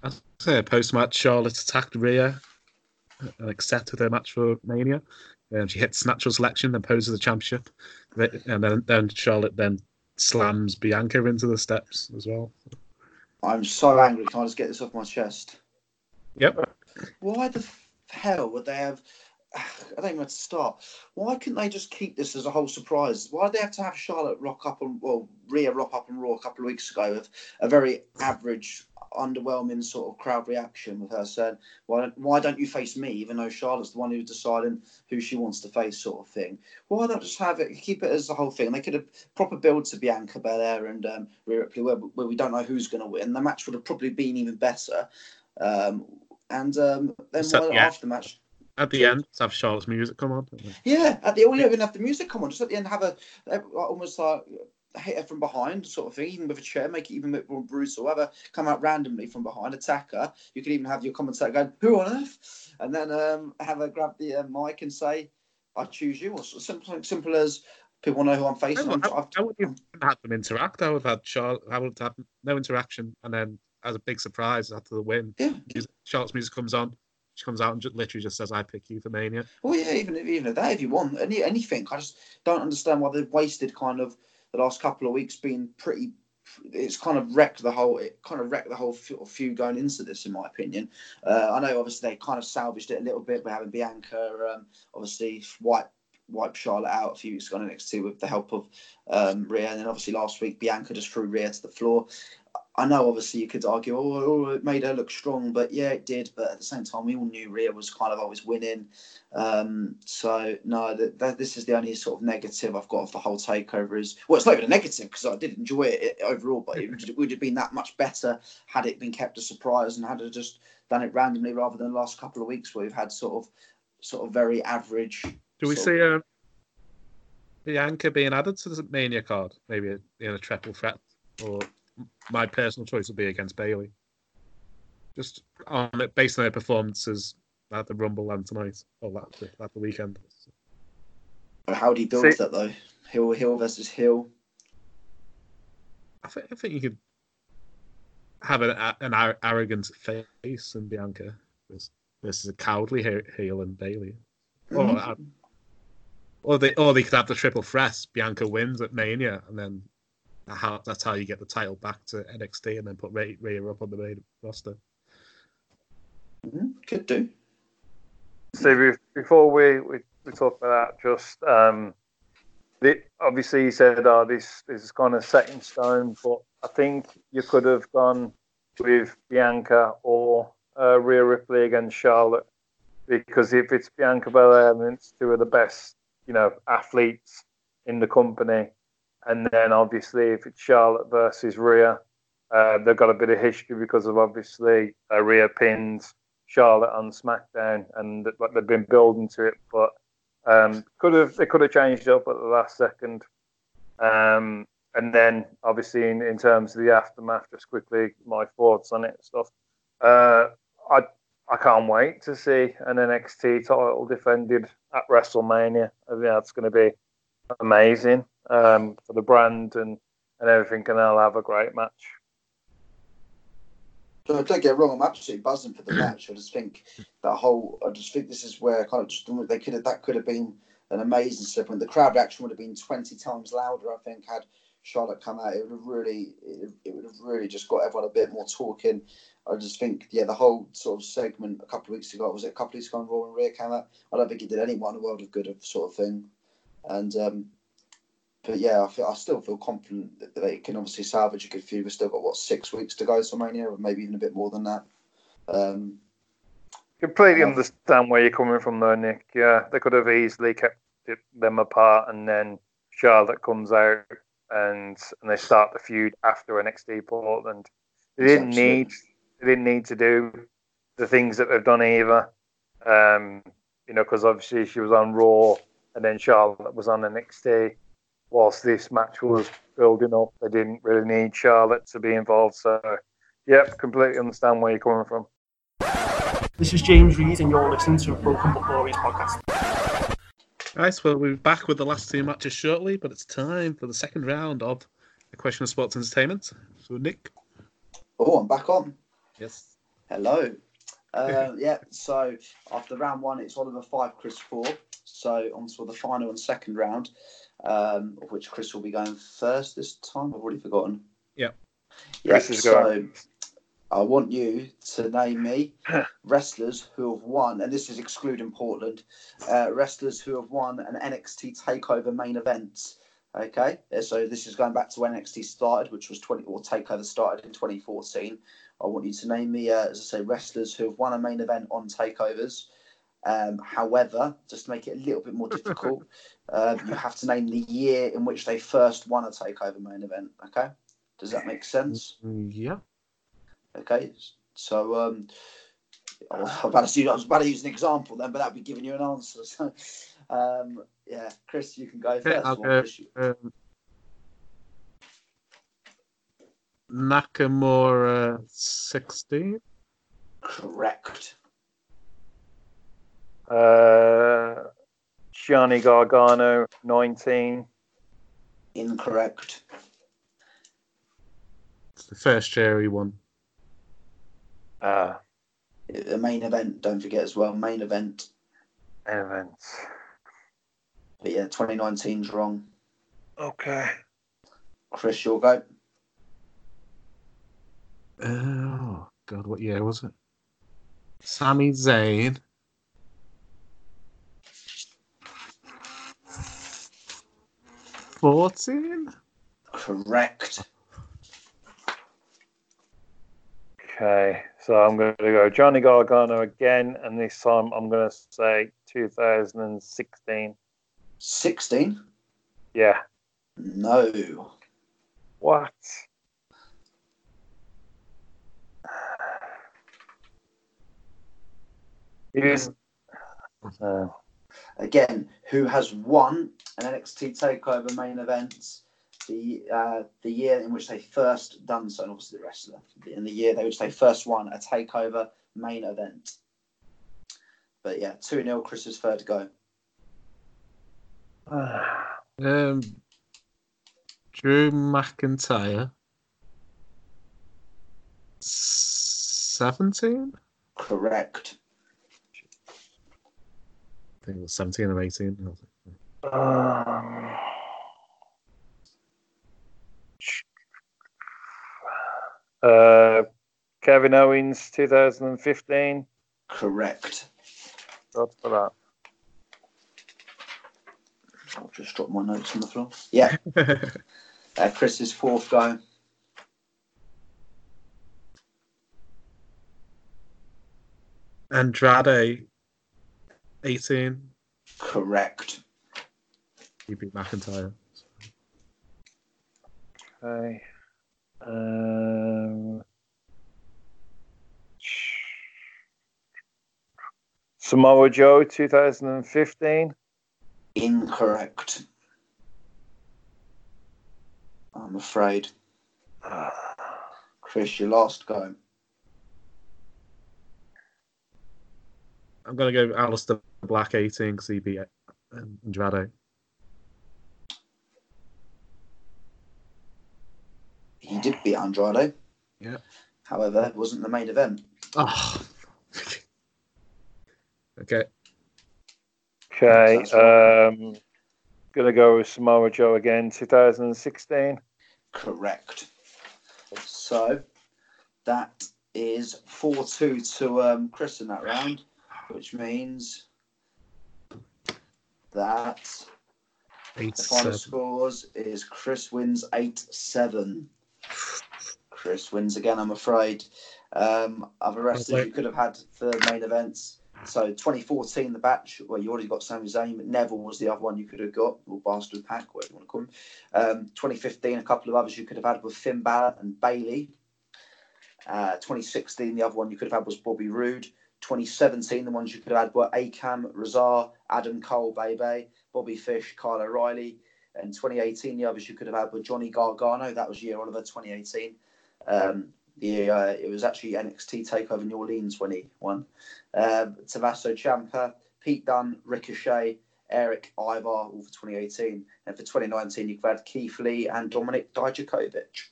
I'd say post match, Charlotte attacked Rhea uh, and accepted her match for Mania. And she hits natural selection, then poses the championship. And then, then Charlotte then slams Bianca into the steps as well. I'm so angry. Can I just get this off my chest? Yep. Why the hell would they have? I don't even where to start. Why couldn't they just keep this as a whole surprise? Why did they have to have Charlotte rock up and well, Rhea rock up and Raw a couple of weeks ago with a very average, underwhelming sort of crowd reaction with her saying, "Why, why don't you face me?" Even though Charlotte's the one who's deciding who she wants to face, sort of thing. Why not just have it, keep it as the whole thing? They could have proper build to Bianca Belair and um, Rhea Ripley, where, where we don't know who's going to win. The match would have probably been even better. Um, and um, then So, yeah. after the match, At the end, have Charlotte's music come on. yeah, at the end, we don't even have the music come on. Just at the end, have a almost like hit her from behind, sort of thing, even with a chair, make it even a bit more brutal. Have her come out randomly from behind, attack her. You could even have your commentator going, "Who on earth?" and then um, have her grab the uh, mic and say, "I choose you," or something simple as people know who I'm facing. I'm- I've- I would have had them interact. I would have had Charlotte. I would have had no interaction, and then as a big surprise after the win, yeah, music- Charlotte's music comes on. She comes out and just, literally just says, "I pick you for Mania." Well, yeah, even if even if that, if you want any anything, I just don't understand why they've wasted kind of the last couple of weeks been pretty. It's kind of wrecked the whole. It kind of wrecked the whole fe- feud going into this, in my opinion. Uh, I know, obviously, they kind of salvaged it a little bit by having Bianca, um, obviously, wipe wipe Charlotte out a few weeks ago on NXT with the help of um, Rhea, and then obviously last week Bianca just threw Rhea to the floor. I know, obviously, you could argue, oh, oh, it made her look strong, but yeah, it did. But at the same time, we all knew Rhea was kind of always winning. Um, so no, that, that this is the only sort of negative I've got of the whole takeover is well, it's not even a negative because I did enjoy it overall, but it would, would have been that much better had it been kept a surprise and had it just done it randomly rather than the last couple of weeks where we've had sort of sort of very average. Do we see uh, Bianca being added to the Mania card? Maybe in a triple threat, or my personal choice would be against Bayley. Just on it, based on their performances at the Rumble and tonight, or that, at the weekend. How do you build See- that though? Hill Hill versus Hill. I think I think you could have an, an arrogant face in Bianca versus, versus a cowardly he- heel in Bayley. Or, Mhm. uh, or they or they could have the triple threat. Bianca wins at Mania, and then how, that's how you get the title back to NXT, and then put Rhea, Rhea up on the main roster. Mhm, Could do. So before we, we, we talk about that, just um, the, obviously you said, "Oh, this this is kind of set in stone," but I think you could have gone with Bianca or uh, Rhea Ripley against Charlotte because if it's Bianca Belair, then it's two of the best, you know, athletes in the company, and then obviously if it's Charlotte versus Rhea, uh, they've got a bit of history because of obviously uh, Rhea pins Charlotte on SmackDown, and like they've been building to it, but um, could have they could have changed up at the last second. Um, and then obviously in, in terms of the aftermath, just quickly my thoughts on it and stuff. Uh, I I can't wait to see an NXT title defended at WrestleMania. I think that's going to be amazing um, for the brand and, and everything, and they'll have a great match. No, don't get wrong. I'm absolutely buzzing for the match. I just think that whole. I just think this is where kind of just they could have that could have been an amazing slip. And the crowd reaction would have been 20 times louder. I think had Charlotte come out, it would have really, it, it would have really just got everyone a bit more talking. I just think, yeah, the whole sort of segment a couple of weeks ago was it a couple of weeks ago when Raw and Rhea came out. I don't think it did anyone a world of good, of sort of thing. And um, but yeah, I feel I still feel confident that they can obviously salvage a good feud. We've still got what six weeks to go to Mania, or maybe even a bit more than that. Um, Completely Yeah. understand where you're coming from, though, Nick. Yeah, they could have easily kept it, them apart, and then Charlotte comes out and and they start the feud after NXT Portland. They didn't Absolutely. need they didn't need to do the things that they've done either. Um, you know, because obviously she was on Raw, and then Charlotte was on the next day. Whilst this match was building up, they didn't really need Charlotte to be involved. So, yep, completely understand where you're coming from. This is James Reed, and you're listening to a Broken But Glorious podcast. Right, well, we'll be back with the last two matches shortly, but it's time for the second round of the question of sports entertainment. So, Nick, oh, I'm back on. yes, Hello. Uh, yeah, so after round one, it's Oliver five, Chris four. So on to the final and second round, um, of which Chris will be going first this time. I've already forgotten. Yeah. Yeah. So. I want you to name me wrestlers who have won, and this is excluding Portland, uh, wrestlers who have won an NXT Takeover main event. Okay, Uh, so this is going back to when NXT started, which was 20 or Takeover started in 2014. I want you to name me, uh, as I say, wrestlers who have won a main event on takeovers. Um, however, just to make it a little bit more difficult, uh, you have to name the year in which they first won a takeover main event. Okay, does that make sense? yeah, Okay, so um, I was about to use, I was about to use an example then, but that'd be giving you an answer. So, um, yeah, Chris, you can go first. I'll Well, go. Chris, you- um, Nakamura sixteen. correct. Uh, Johnny Gargano, 19. Incorrect. It's the first year he won. Uh, The main event, don't forget as well. Main event. main events. But yeah, 2019's wrong. Okay. Chris, you'll go. Oh God, what year was it? Sami Zayn. Fourteen. Correct. Okay. So I'm going to go Johnny Gargano again, and this time I'm going to say 2016. 16? Yeah. No. What? It is. Uh, Again, who has won an NXT Takeover main event? The uh, the year in which they first done so, and obviously the wrestler. In the year in which they first won a Takeover main event. But yeah, two 0 Chris's third go. Um, Drew McIntyre. 17? Correct. I think it was 17 or 18. Um, uh, Kevin Owens, 2015. Correct. God for that. I'll just drop my notes on the floor. Yeah. uh, Chris's fourth go. Andrade, 18. Correct. He beat McIntyre. Okay. Um, Samoa Joe, 2015. Incorrect. I'm afraid. Chris, your last go. I'm going to go Aleister Black, 18, because he beat um, Andrade. He did beat Andrade. Yeah. However, it wasn't the main event. Oh. okay. Okay. Um, gonna go with Samoa Joe again, 2016. Correct. So that is 4 2 to um, Chris in that round, which means that Eight, the final seven. scores is Chris wins 8 7. Chris wins again, I'm afraid. Um, other wrestlers Okay. you could have had for main events. So 2014, the batch, well, you already got Sami Zayn, but Neville was the other one you could have got, or Bastard PAC, whatever you want to call him. Um, 2015, a couple of others you could have had were Finn Balor and Bayley. Uh, 2016, the other one you could have had was Bobby Roode. 2017, the ones you could have had were Akam, Rezar, Adam Cole, Bebe, Bobby Fish, Kyle O'Reilly. And 2018, the others you could have had were Johnny Gargano. That was year Oliver 2018. Um, the uh, it was actually NXT Takeover New Orleans when he won. Um, Tommaso Ciampa, Pete Dunne, Ricochet, Erik Ivar, all for 2018. And for 2019, you could have had Keith Lee and Dominic Dijakovic.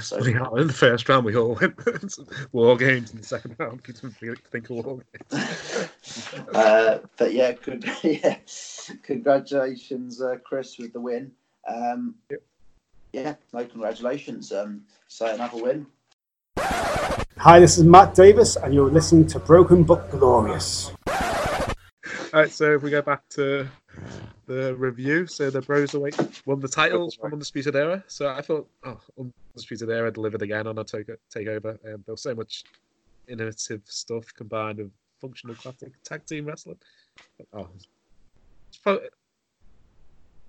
So- Bloody hell, in the first round, we all went war games. In the second round, we didn't think of war games. uh, but yeah, good. Yeah, congratulations, uh, Chris, with the win. Um, Yep. Yeah, no, congratulations. Um, so another win. Hi, this is Matt Davis, and you're listening to Broken But Glorious. All right, so if we go back to the review, so the Broserweight won the titles from Undisputed Era. So I thought, oh, Undisputed Era delivered again on a take- takeover. Um, there was so much innovative stuff combined with functional classic tag team wrestling. Oh, it's probably,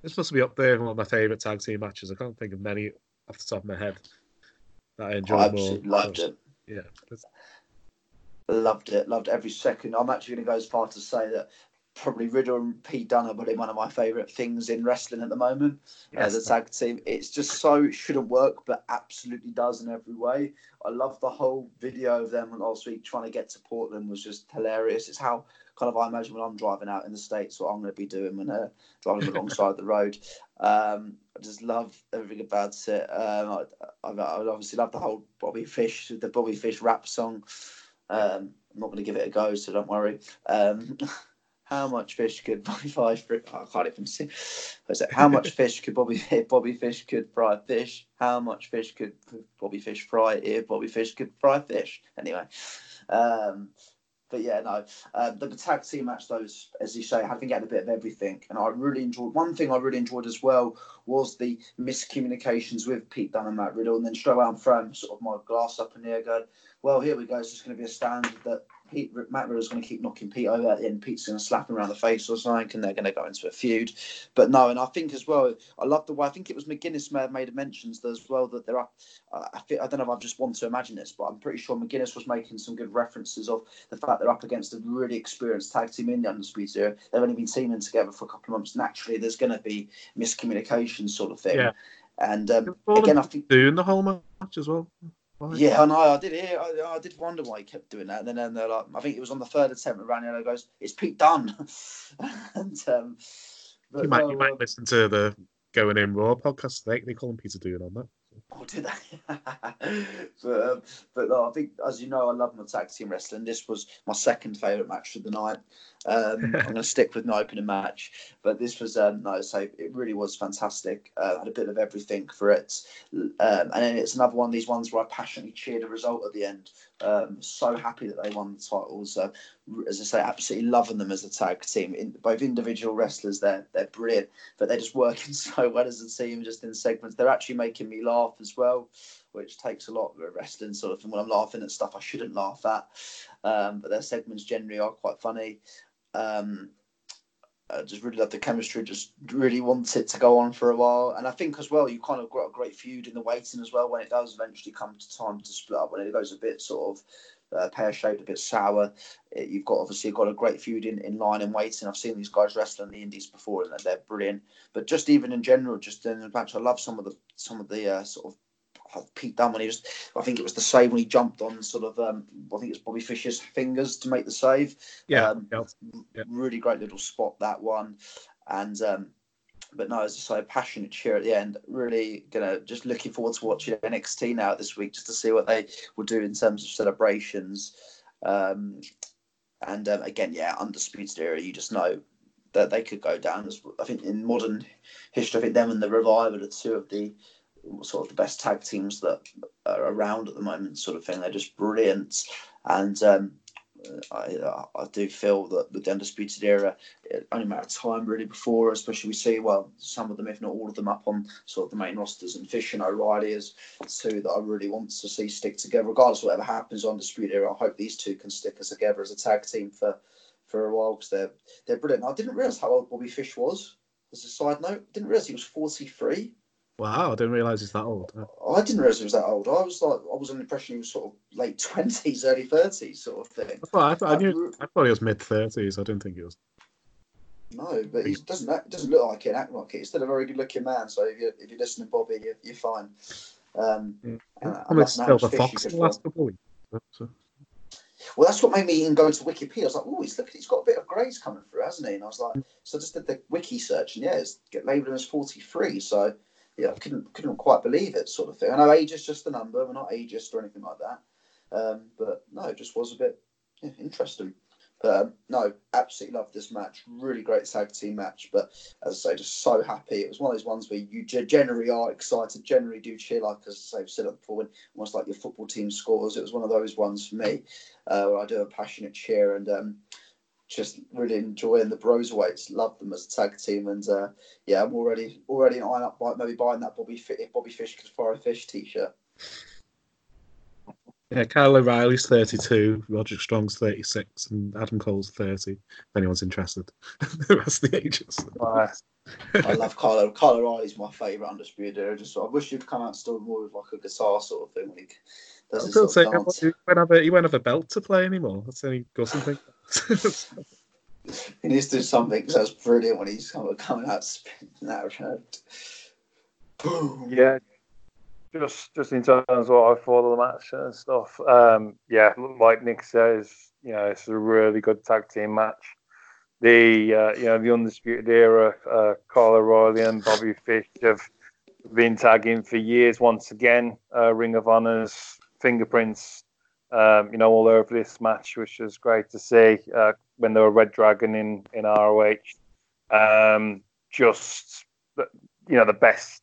this must be up there in one of my favorite tag team matches. I can't think of many off the top of my head that I enjoyed I more. absolutely loved it. Yeah, it's- Loved it. Loved every second. I'm actually going to go as far to say that probably Riddle and Pete Dunne are probably one of my favourite things in wrestling at the moment. as yes, a tag team. It's just so it shouldn't work, but absolutely does in every way. I love the whole video of them last week trying to get to Portland was just hilarious. It's how kind of I imagine when I'm driving out in the states, what I'm going to be doing when uh, driving alongside the road. Um, I just love everything about it. Um, I, I, I obviously love the whole Bobby Fish, the Bobby Fish rap song. Um, I'm not going to give it a go, so don't worry. How much fish could Bobby Fish? fry- I can't even see. Is it? How much fish could Bobby Bobby Fish could fry fish? How much fish could Bobby Fish fry if Bobby Fish could fry fish? Anyway, um, but yeah, no. Uh, the tag team match, those as you say, had been getting a bit of everything, and I really enjoyed. One thing I really enjoyed as well was the miscommunications with Pete Dunne and Matt Riddle, and then straight away I'm throwing sort of my glass up in the air, going, "Well, here we go. It's just going to be a standard that Pete, Matt Riddle's going to keep knocking Pete over at the end. Pete's going to slap him around the face or something, and they're going to go into a feud. But no, and I think as well, I love the way I think it was McGuinness may have made mentions as well that there are. I, think, I don't know if I just want to imagine this, but I'm pretty sure McGuinness was making some good references of the fact they're up against a really experienced tag team in the Undisputed Era. They've only been teaming together for a couple of months. Naturally, there's going to be miscommunication sort of thing. Yeah. And um, again, I think doing the whole match as well. Why? yeah, I know. I did hear. I, I did wonder why he kept doing that. And then, then they're like, I think it was on the third attempt. And Ranallo goes, "It's Pete Dunne." and um, but you might no, you might um, listen to the Going In Raw podcast. They, they call him Peter Dune on that. Oh, did they? but, um, but no, I think, as you know, I love my tag team wrestling. This was my second favourite match of the night. Um, I'm going to stick with my opening match, but this was um, no, so it really was fantastic. Uh, had a bit of everything for it, um, and then it's another one of these ones where I passionately cheered a result at the end. Um, so happy that they won the titles. Uh, as I say, absolutely loving them as a tag team. In, both individual wrestlers, they're they're brilliant, but they're just working so well as a team, just in segments. They're actually making me laugh as well which takes a lot of wrestling sort of thing when I'm laughing at stuff I shouldn't laugh at. Um, but their segments generally are quite funny. Um, I just really love the chemistry. Just really want it to go on for a while, and I think as well you kind of got a great feud in the waiting as well when it does eventually come to time to split up. When it goes a bit sort of uh, pear shaped, a bit sour, it, you've got obviously got a great feud in, in line and waiting. I've seen these guys wrestle in the Indies before, and they're brilliant. But just even in general, just in the match, I love some of the some of the uh, sort of Pete Dunne when he just, I think it was the save when he jumped on sort of, um, I think it's Bobby Fischer's fingers to make the save. Yeah, um, yeah. really great little spot that one, and um, but no, as I say, passionate cheer at the end. Really gonna just looking forward to watching NXT now this week just to see what they will do in terms of celebrations. Um, and um, again, yeah, undisputed era. You just know that they could go down. I think in modern history, I think them and the Revival are two of the sort of the best tag teams that are around at the moment, sort of thing. They're just brilliant, and um, I, I do feel that with the undisputed era, only matter of time really before, especially we see well some of them, if not all of them, up on sort of the main rosters, and Fish and O'Reilly as two that I really want to see stick together, regardless of whatever happens on undisputed era. I hope these two can stick us together as a tag team for for a while because they're they're brilliant. I didn't realize how old Bobby Fish was. As a side note, didn't realize he was forty three. Wow, I didn't realise he's that old. I didn't realise he was that old. I was like, I was under the impression he was sort of late twenties, early thirties, sort of thing. Well, I, thought, I, knew, I thought he was mid thirties. I didn't think he was. No, but he doesn't act, doesn't look like it, act like it. He's still a very good looking man. So if you're if you're listening, Bobby, you're, you're fine. Um, yeah. I'm still the Fox the last couple weeks. So. Well, that's what made me even go to Wikipedia. I was like, oh, he's look, he's got a bit of greys coming through, hasn't he? And I was like, mm. so I just did the wiki search, and yeah, it's get labelled him as 43. So yeah, I couldn't couldn't quite believe it, sort of thing. I know age is just a number, we're not ageist or anything like that. Um, but no, it just was a bit yeah, interesting. But um, no, absolutely loved this match. Really great tag team match. But as I say, just so happy. It was one of those ones where you generally are excited, generally do cheer, like as I say, I've said it before, when almost like your football team scores. It was one of those ones for me uh, where I do a passionate cheer and. Um, just really enjoying the Broserweights. Love them as a tag team, and uh, yeah, I'm already already eyeing up by maybe buying that Bobby if Bobby Fish could fire a fish t-shirt. Yeah, Kyle O'Reilly's 32, Roderick Strong's 36, and Adam Cole's 30. If anyone's interested, the rest of the ages. I love Kyle. Kyle O'Reilly's my favourite undisputed. I just I wish he'd come out still more with like a guitar sort of thing he does his sort of dance. He won't, have a, he won't have a belt to play anymore. That's any got something. He needs to do something because that's brilliant when he's coming out spinning that around. Boom. Yeah, just just in terms of what I thought of the match and stuff. Um, yeah, like Nick says, you know, it's a really good tag team match. The uh, you know the undisputed era, uh, Kyle O'Reilly and Bobby Fish have been tagging for years. Once again, uh, Ring of Honor's fingerprints, um, you know, all over this match, which was great to see. Uh, when they were Red Dragon in in ROH. Um, just you know the best,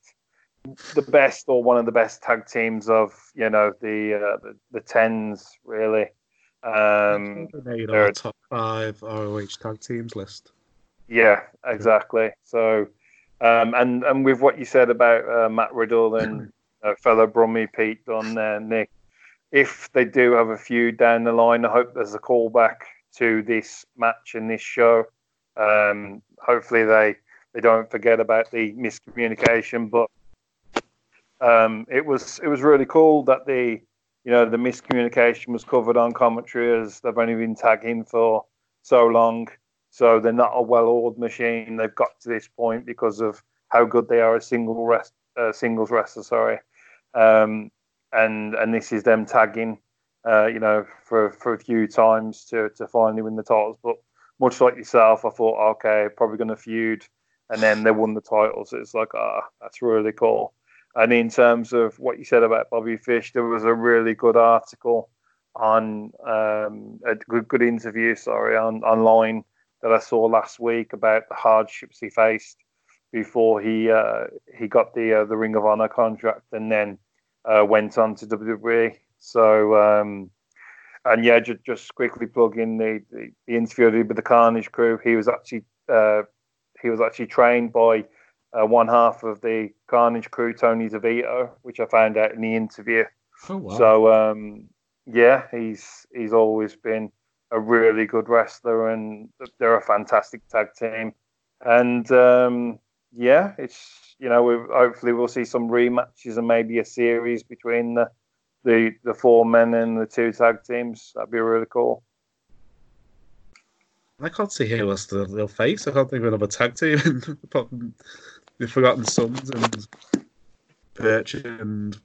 the best or one of the best tag teams of you know the uh, the, the tens really. Um, made our top five ROH tag teams list. Yeah, exactly. So, um, and and with what you said about uh, Matt Riddle and uh, fellow Brummy Pete on there, Nick, if they do have a feud down the line, I hope there's a callback to this match and this show. Um, hopefully they they don't forget about the miscommunication, but um, it was it was really cool that the you know the miscommunication was covered on commentary as they've only been tagging for so long, so they're not a well-oiled machine. They've got to this point because of how good they are as single rest uh, singles wrestler. Sorry, um, and and this is them tagging uh, you know, for, for a few times to, to finally win the titles. But much like yourself, I thought, okay, probably going to feud and then they won the titles. It's like, ah, that's really cool. And in terms of what you said about Bobby Fish, there was a really good article on um, a good good interview, sorry, on online that I saw last week about the hardships he faced before he uh, he got the uh, the Ring of Honor contract and then uh, went on to WWE. So um, and yeah, just, just quickly plug in the, the, the interview with the Carnage crew. He was actually uh, he was actually trained by uh, one half of the Carnage crew, Tony DeVito, which I found out in the interview. Oh wow! So um, yeah, he's he's always been a really good wrestler, and they're a fantastic tag team. And um, yeah, it's you know, hopefully we'll see some rematches and maybe a series between the the the four men and the two tag teams. That'd be really cool. I can't see who else the they'll face. I can't think of another tag team the Forgotten Sons and Burch and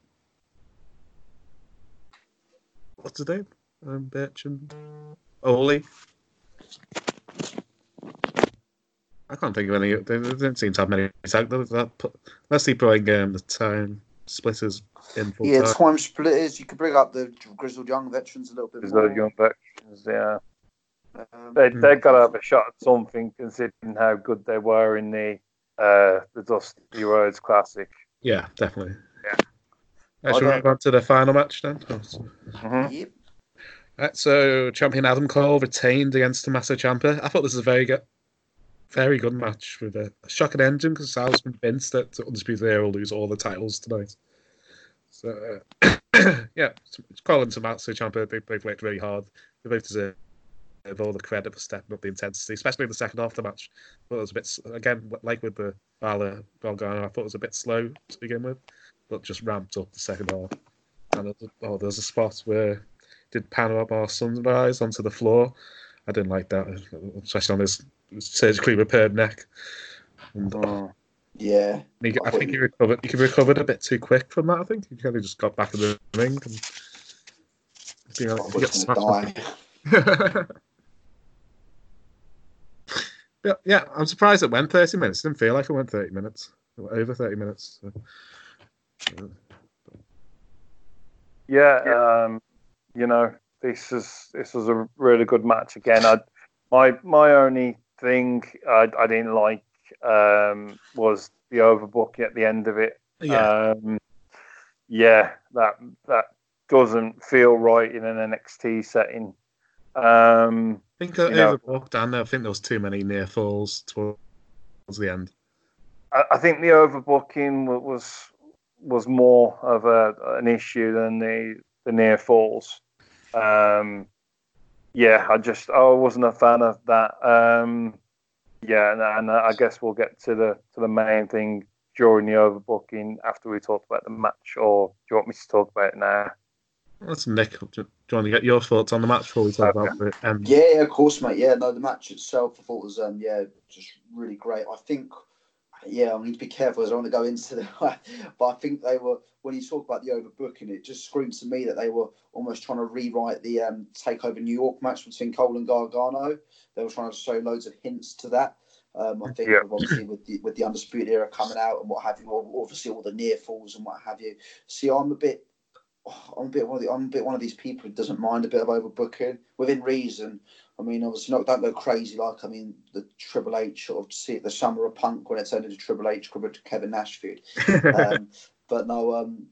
what's his name? Um, Burch and Ole. I can't think of any. They, they don't seem to have many tag. That, unless they bring um, the time splitters in full Yeah, time. time splitters. You could bring up the grizzled young veterans a little bit Because more. those young veterans, yeah, Um, they Hmm. they've got to have a shot at something, considering how good they were in the uh, the Dusty Rhodes Classic. Yeah, definitely. Yeah. Should we move on to the final match then? Oh, so- Mhm. Yep. Right, so champion Adam Cole retained against Tommaso Ciampa. I thought this was a very good, very good match with a, a shocking ending because was convinced that Undisputed Era will lose all the titles tonight. So uh, yeah, Cole and Tommaso Ciampa they both worked really hard. They both deserve all the credit for stepping up the intensity, especially in the second half of the match. But it was a bit again like with the Balor Gargano. I thought it was a bit slow to begin with, but just ramped up the second half. And oh, there's a spot where did Panama Sunrise onto the floor. I didn't like that, especially on his surgically repaired neck. And Mm. Yeah. he, I think he recovered. He recovered a bit too quick from that. I think he kind of just got back in the ring and. You know, I he got smashed. die. yeah, yeah, I'm surprised it went 30 minutes. It didn't feel like it went 30 minutes. It went over 30 minutes. So. Yeah, um, you know, this is this was a really good match again. I, my my only thing I, I didn't like um, was the overbooking at the end of it. Yeah, Um, yeah, that that doesn't feel right in an NXT setting. Um, I think I know- overbooked, and I think there was too many near falls towards the end. I, I think the overbooking was was more of a an issue than the the near falls. Um, yeah, I just I wasn't a fan of that. Um, yeah, and, and I guess we'll get to the to the main thing during the overbooking after we talk about the match, or do you want me to talk about it now? That's Nick. Do you want to get your thoughts on the match before we talk Okay. about it? um, Yeah, yeah, of course, mate. Yeah, no, the match itself I thought was um yeah just really great. I think yeah, I need to be careful as I want to go into the but I think they were when you talk about the overbooking, it just screams to me that they were almost trying to rewrite the um takeover New York match between Cole and Gargano. They were trying to show loads of hints to that. Um, I think Yeah. obviously with the with the undisputed era coming out and what have you, obviously all the near falls and what have you. See, I'm a bit I'm a bit one of the, I'm a bit one of these people who doesn't mind a bit of overbooking within reason. I mean, obviously, not don't go crazy like I mean the Triple H sort of see the summer of Punk when it turned into Triple H compared to Kevin Nash feud. Um, but no, um,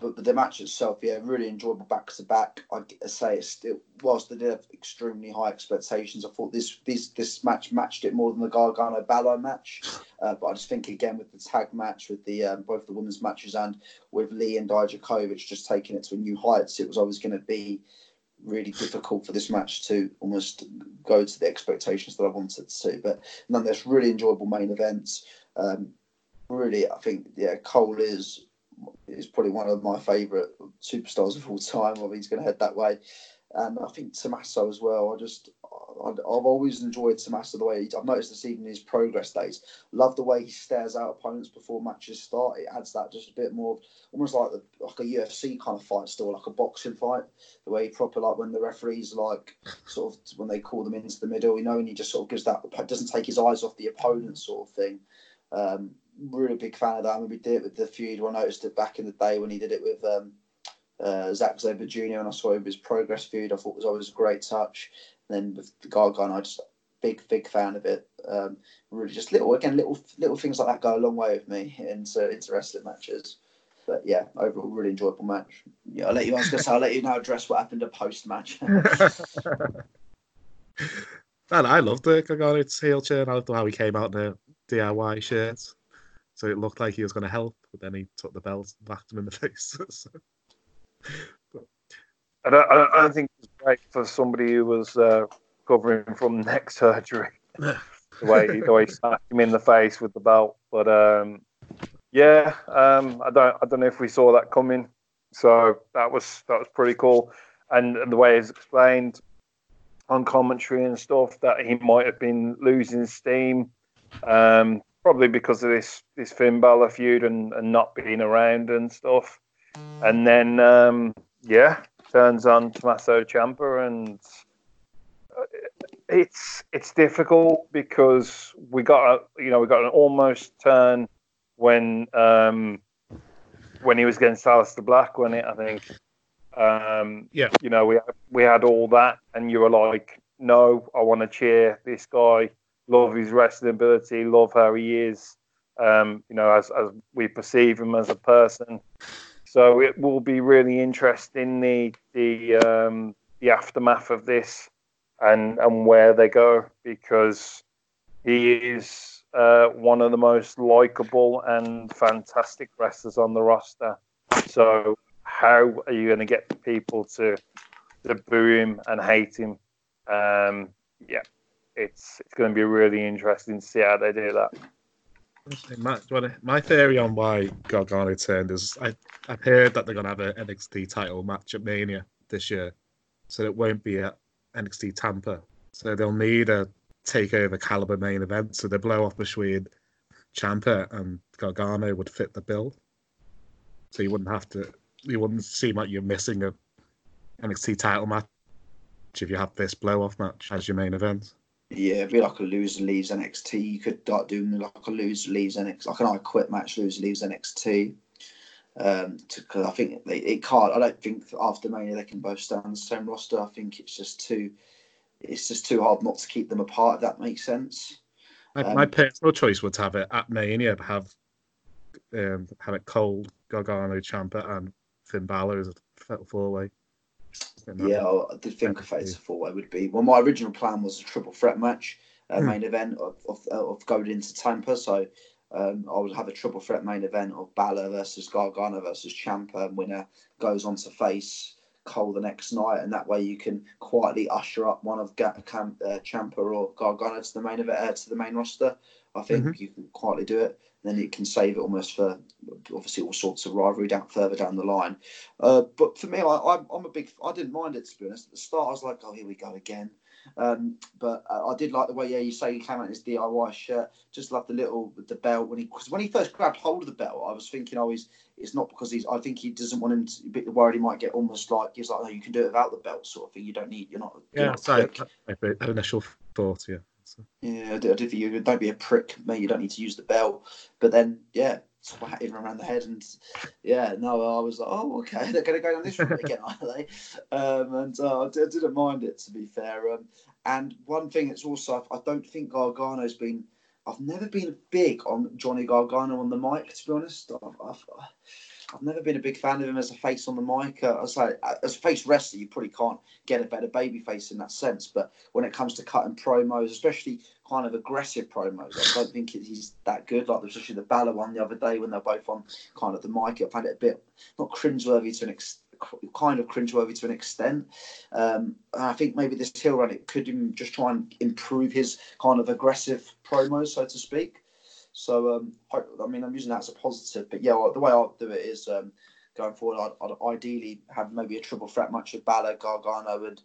but, but the match itself, yeah, really enjoyable back to back. I say it's still whilst they did have extremely high expectations, I thought this this this match matched it more than the Gargano Balor match. Uh, but I just think again with the tag match, with the um, both the women's matches and with Lee and Dijakovic just taking it to a new heights, it was always going to be really difficult for this match to almost go to the expectations that I wanted to. But nonetheless, really enjoyable main events. Um, really, I think yeah, Cole is is probably one of my favourite superstars of all time. I think he's going to head that way. And I think Tommaso as well. I just, I've always enjoyed Tommaso the way he, I've noticed this even in his progress days. Love the way he stares out opponents before matches start. It adds that just a bit more, almost like the, like a UFC kind of fight, still like a boxing fight. The way he proper like when the referees like sort of when they call them into the middle, you know, and he just sort of gives that doesn't take his eyes off the opponent sort of thing. Um, really big fan of that. I mean, we did it with the feud. I noticed it back in the day when he did it with um, uh, Zack Sabre Jr. and I saw his progress feud. I thought it was always a great touch. And then with the Gargano, I just big big fan of it. Um, really, just little again, little little things like that go a long way with me into into wrestling matches. But yeah, overall, really enjoyable match. Yeah, I'll let you. I was I'll let you now address what happened at post match. Man, I loved the Gargano's heel turn. I loved how he came out in a DIY shirt. So it looked like he was going to help, but then he took the belt and whacked him in the face. I don't, I don't, I don't think it's great for somebody who was uh, recovering from neck surgery. the way the way he smacked him in the face with the belt, but um, yeah, um, I don't I don't know if we saw that coming. So that was that was pretty cool, and, and the way it's explained on commentary and stuff that he might have been losing steam, um, probably because of this this Finn Balor feud and, and not being around and stuff. And then um, yeah, turns on Tommaso Ciampa and uh, it's it's difficult because we got a, you know we got an almost turn when um, when he was against Aleister Black, when it I think um, Yeah. you know we we had all that, and you were like, no, I want to cheer this guy, love his wrestling ability, love how he is, um, you know, as as we perceive him as a person. So it will be really interesting the the um, the aftermath of this and and where they go because he is uh, one of the most likable and fantastic wrestlers on the roster. So how are you going to get people to to boo him and hate him? Um, yeah, it's it's going to be really interesting to see how they do that. My, my theory on why Gargano turned is I, I've heard that they're going to have an NXT title match at Mania this year. So it won't be at NXT Tampa. So they'll need a takeover caliber main event. So they blow off between Ciampa and Gargano would fit the bill. So you wouldn't have to, you wouldn't seem like you're missing a NXT title match if you have this blow off match as your main event. Yeah, it'd be like a loser leaves NXT. You could start doing like a loser leaves NXT, like an I quit match, loser leaves NXT. Um, because I think they, it can't. I don't think after Mania they can both stay on the same roster. I think it's just too, it's just too hard not to keep them apart. If that makes sense. My, Um, my personal choice would have it at Mania, have um, have it Cole, Gargano, Ciampa, and Finn Balor as a four way. Yeah, I did think a fatal four way would be. Well, my original plan was a triple threat match, uh, Hmm. main event of, of, of going into Tampa. So um, I would have a triple threat main event of Balor versus Gargano versus Ciampa, and winner goes on to face Cole the next night, and that way you can quietly usher up one of Ga- Cam- uh, Ciampa or Gargano to the main event uh, to the main roster. I think you can quietly do it. Then it can save it almost for obviously all sorts of rivalry down further down the line. Uh, but for me, I, I'm, I'm a big. I didn't mind it to be honest. At the start, I was like, "Oh, here we go again." Um, but uh, I did like the way, yeah, you say he came out in his DIY shirt. Just love the little the belt when he because when he first grabbed hold of the belt, I was thinking, oh, he's it's not because he's. I think he doesn't want him to be a bit worried. He might get almost like he's like, oh, you can do it without the belt, sort of thing. You don't need. You're not. Yeah, sorry, initial thought. Yeah, Yeah, I you. Don't be a prick, mate. You don't need to use the belt. But then, yeah, swat him around the head, and yeah, no, I was like, oh, okay, they're going to go down this route again, are they? Um, and uh, I, did, I didn't mind it, to be fair. Um, and one thing that's also, I don't think Gargano's been. I've never been big on Johnny Gargano on the mic, to be honest. I've, I've, I've never been a big fan of him as a face on the mic. Uh, I was like, as a face wrestler, you probably can't get a better baby face in that sense. But when it comes to cutting promos, especially kind of aggressive promos, I don't think he's that good. Like especially the Balor one the other day when they're both on kind of the mic. I found it a bit not cringeworthy to an extent. Kind of cringeworthy to an extent. Um, I think maybe this heel run it could just try and improve his kind of aggressive promos, so to speak. So um, I, I mean, I'm using that as a positive. But yeah, the way I'll do it is um, going forward. I'd, I'd ideally have maybe a triple threat match of Balor, Gargano, and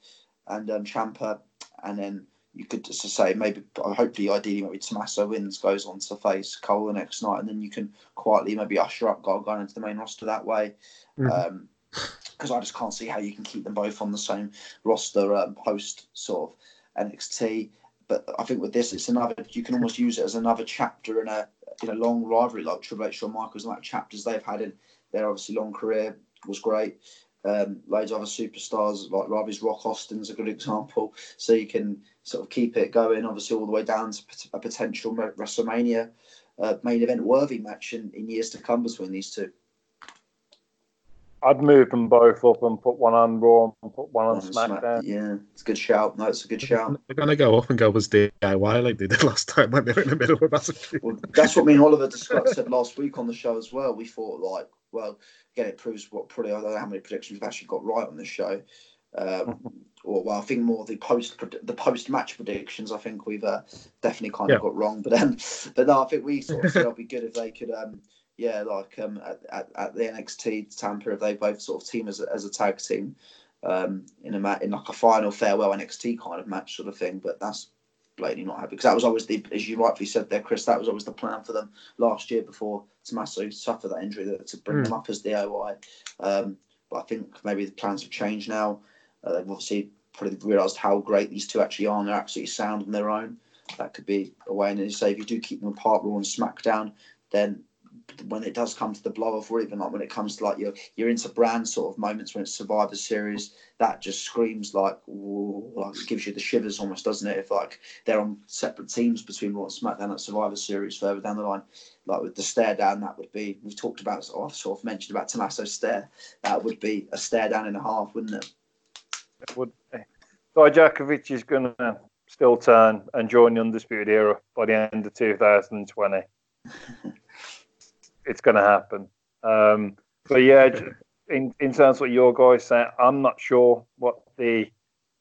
and um, Ciampa, and then you could just say maybe hopefully ideally maybe Tommaso wins goes on to face Cole the next night, and then you can quietly maybe usher up Gargano into the main roster that way. Mhm. Um, because I just can't see how you can keep them both on the same roster um, post sort of NXT. But I think with this, it's another. You can almost use it as another chapter in a in a long rivalry like Triple H, Shawn Michaels, and like chapters they've had in their obviously long career was great. Um, loads of other superstars like Ravi's Rock Austin's a good example. So you can sort of keep it going, obviously all the way down to a potential WrestleMania uh, main event worthy match in, in years to come between these two. I'd move them both up and put one on Raw and put one on, on SmackDown. Smack, yeah, it's a good shout. No, it's a good shout. They're going to go up and go as DIY like they did last time when they were in the middle of a massive well, That's what me and Oliver discussed said last week on the show as well. We thought, like, well, again, it proves what probably, I don't know how many predictions we've actually got right on this show. Um, or well, I think more the post the post match predictions. I think we've uh, definitely kind of yeah. got wrong, but um, but no, I think we sort of said it'd be good if they could um, yeah, like um, at, at, at, the NXT Tampa, they both sort of team as a, as a tag team um, in a in like a final farewell NXT kind of match sort of thing. But that's blatantly not happening because that was always the, as you rightly said there, Chris, that was always the plan for them last year before Tommaso suffered that injury that, to bring mm. them up as DIY. Um, but I think maybe the plans have changed now. Uh, they've obviously probably realised how great these two actually are, and they're absolutely sound on their own. That could be a way. And as you say, if you do keep them apart, Raw and SmackDown, then when it does come to the blow off, or even like when it comes to like your your into brand sort of moments when it's Survivor Series, that just screams like, ooh, like it gives you the shivers almost, doesn't it? If like they're on separate teams between Raw and SmackDown at Survivor Series further down the line, like with the stare down, that would be. We've talked about, or I've sort of mentioned about Tommaso's stare. That would be a stare down and a half, wouldn't it? It would. Dijakovic is going to still turn and join the undisputed era by the end of 2020. it's going to happen. Um, but yeah, in in terms of what your guys say, I'm not sure what the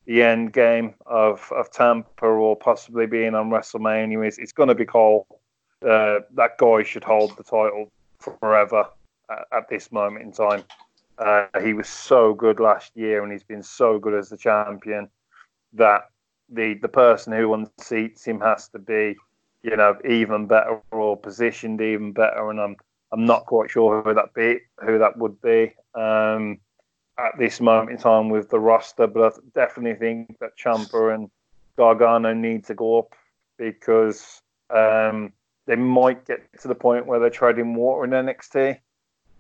the end game of of Tampa or possibly being on WrestleMania is. It's going to be Cole. Uh, that guy should hold the title forever at, at this moment in time. Uh, he was so good last year, and he's been so good as the champion that the the person who unseats him has to be, you know, even better or positioned even better. And I'm I'm not quite sure who that be, who that would be um, at this moment in time with the roster, but I definitely think that Ciampa and Gargano need to go up because um, they might get to the point where they're trading water in NXT.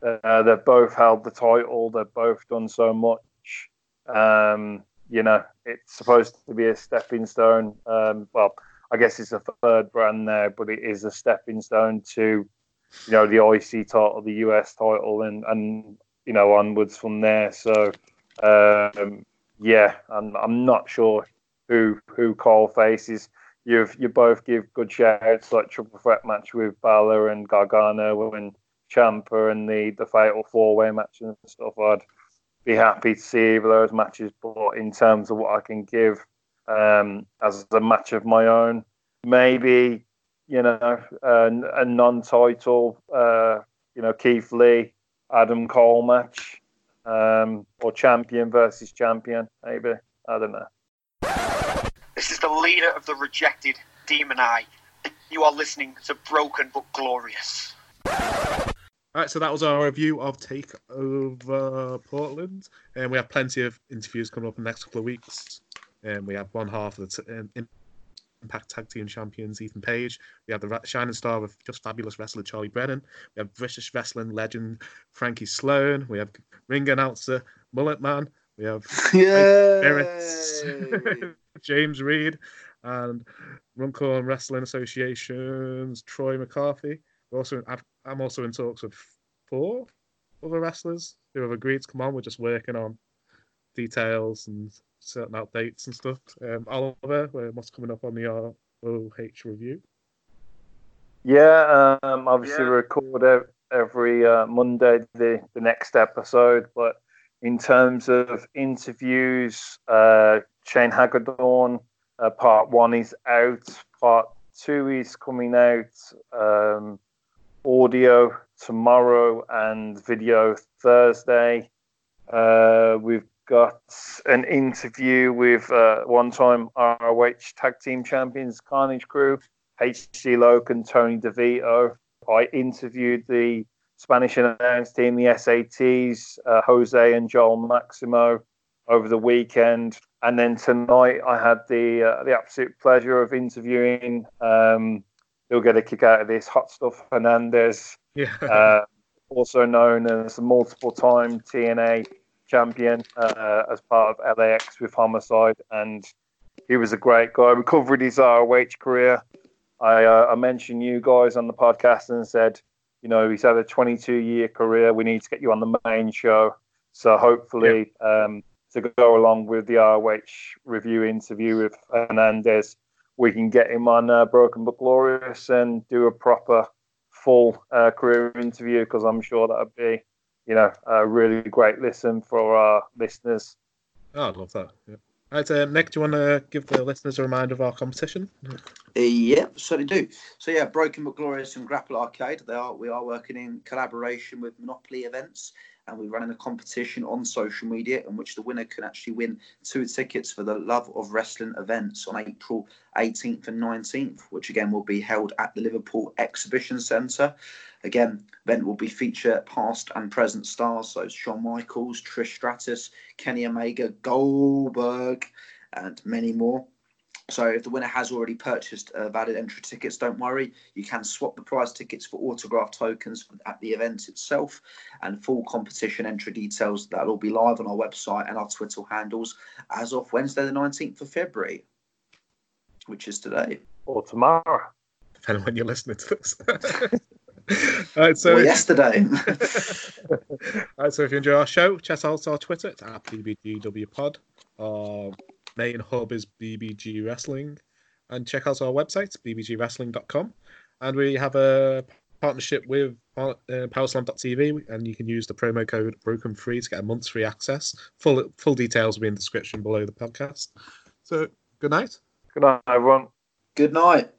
Uh, they've both held the title. They've both done so much. Um, you know, it's supposed to be a stepping stone. Um, well, I guess it's a third brand there, but it is a stepping stone to you know, the IC title, the US title, and and you know onwards from there. So um, yeah, I'm I'm not sure who who Cole faces. You've you both give good shouts like triple threat match with Balor and Gargano and Ciampa and the the fatal four way match and stuff. I'd be happy to see either those matches, but in terms of what I can give um, as a match of my own, maybe you know, a, a non-title, uh, you know, Keith Lee, Adam Cole match, um, or champion versus champion, maybe. I don't know. This is the leader of the rejected Demon Eye. You are listening to Broken but Glorious. All right, so that was our review of Takeover Portland, and we have plenty of interviews coming up in the next couple of weeks. And we have one half of the t- Impact Tag Team Champions Ethan Page. We have the shining star of just fabulous wrestler Charlie Brennan. We have British wrestling legend Frankie Sloan. We have ring announcer Mullet Man. We have James Reed, and Runcorn Wrestling Association's Troy McCarthy. We're also, I'm also in talks with four other wrestlers who have agreed to come on. We're just working on details and certain out dates and stuff. Um, Oliver, what's coming up on the ROH review? Yeah, um, obviously yeah. record every uh, Monday the, the next episode, but in terms of interviews, uh, Shane Hagadorn, uh, part one is out, part two is coming out, um, audio tomorrow and video Thursday. Uh, we've got an interview with uh, one-time ROH Tag Team Champions Carnage Crew, HC Loc and Tony DeVito. I interviewed the Spanish announced team, the SATs, uh, Jose and Joel Maximo, over the weekend, and then tonight I had the uh, the absolute pleasure of interviewing um, he'll get a kick out of this. Hot Stuff Hernandez, Yeah. uh, also known as a multiple time TNA champion uh, as part of LAX with Homicide. And he was a great guy. Recovered his ROH career. I, uh, I mentioned you guys on the podcast and said, you know, he's had a 22 year career. We need to get you on the main show. So hopefully, um, to go along with the ROH review interview with Hernandez, we can get him on uh, Broken But Glorious and do a proper full uh, career interview because I'm sure that would be, you know, a really great listen for our listeners. Oh, I'd love that. Yeah. Right, uh, Nick, do you want to give the listeners a reminder of our competition? Uh, yeah, certainly do. So yeah, Broken but Glorious and Grapple Arcade. They are we are working in collaboration with Monopoly Events, and we're running a competition on social media in which the winner can actually win two tickets for the Love of Wrestling events on April 18th and 19th, which again will be held at the Liverpool Exhibition Centre. Again, event will be feature past and present stars, so Shawn Michaels, Trish Stratus, Kenny Omega, Goldberg, and many more. So if the winner has already purchased uh, valid entry tickets, don't worry. You can swap the prize tickets for autograph tokens at the event itself, and full competition entry details that'll all be live on our website and our Twitter handles as of Wednesday, the nineteenth of February, which is today. Or tomorrow. Depending on when you're listening to this. Right, so or yesterday. Right, so if you enjoy our show, check out our Twitter. It's at BBGWPod. Our main hub is BBG Wrestling. And check out our website, bbgwrestling.com. And we have a partnership with uh, Powerslam.tv, and you can use the promo code Broken Free to get a month's free access. Full full details will be in the description below the podcast. So, good night. Good night, everyone. Good night.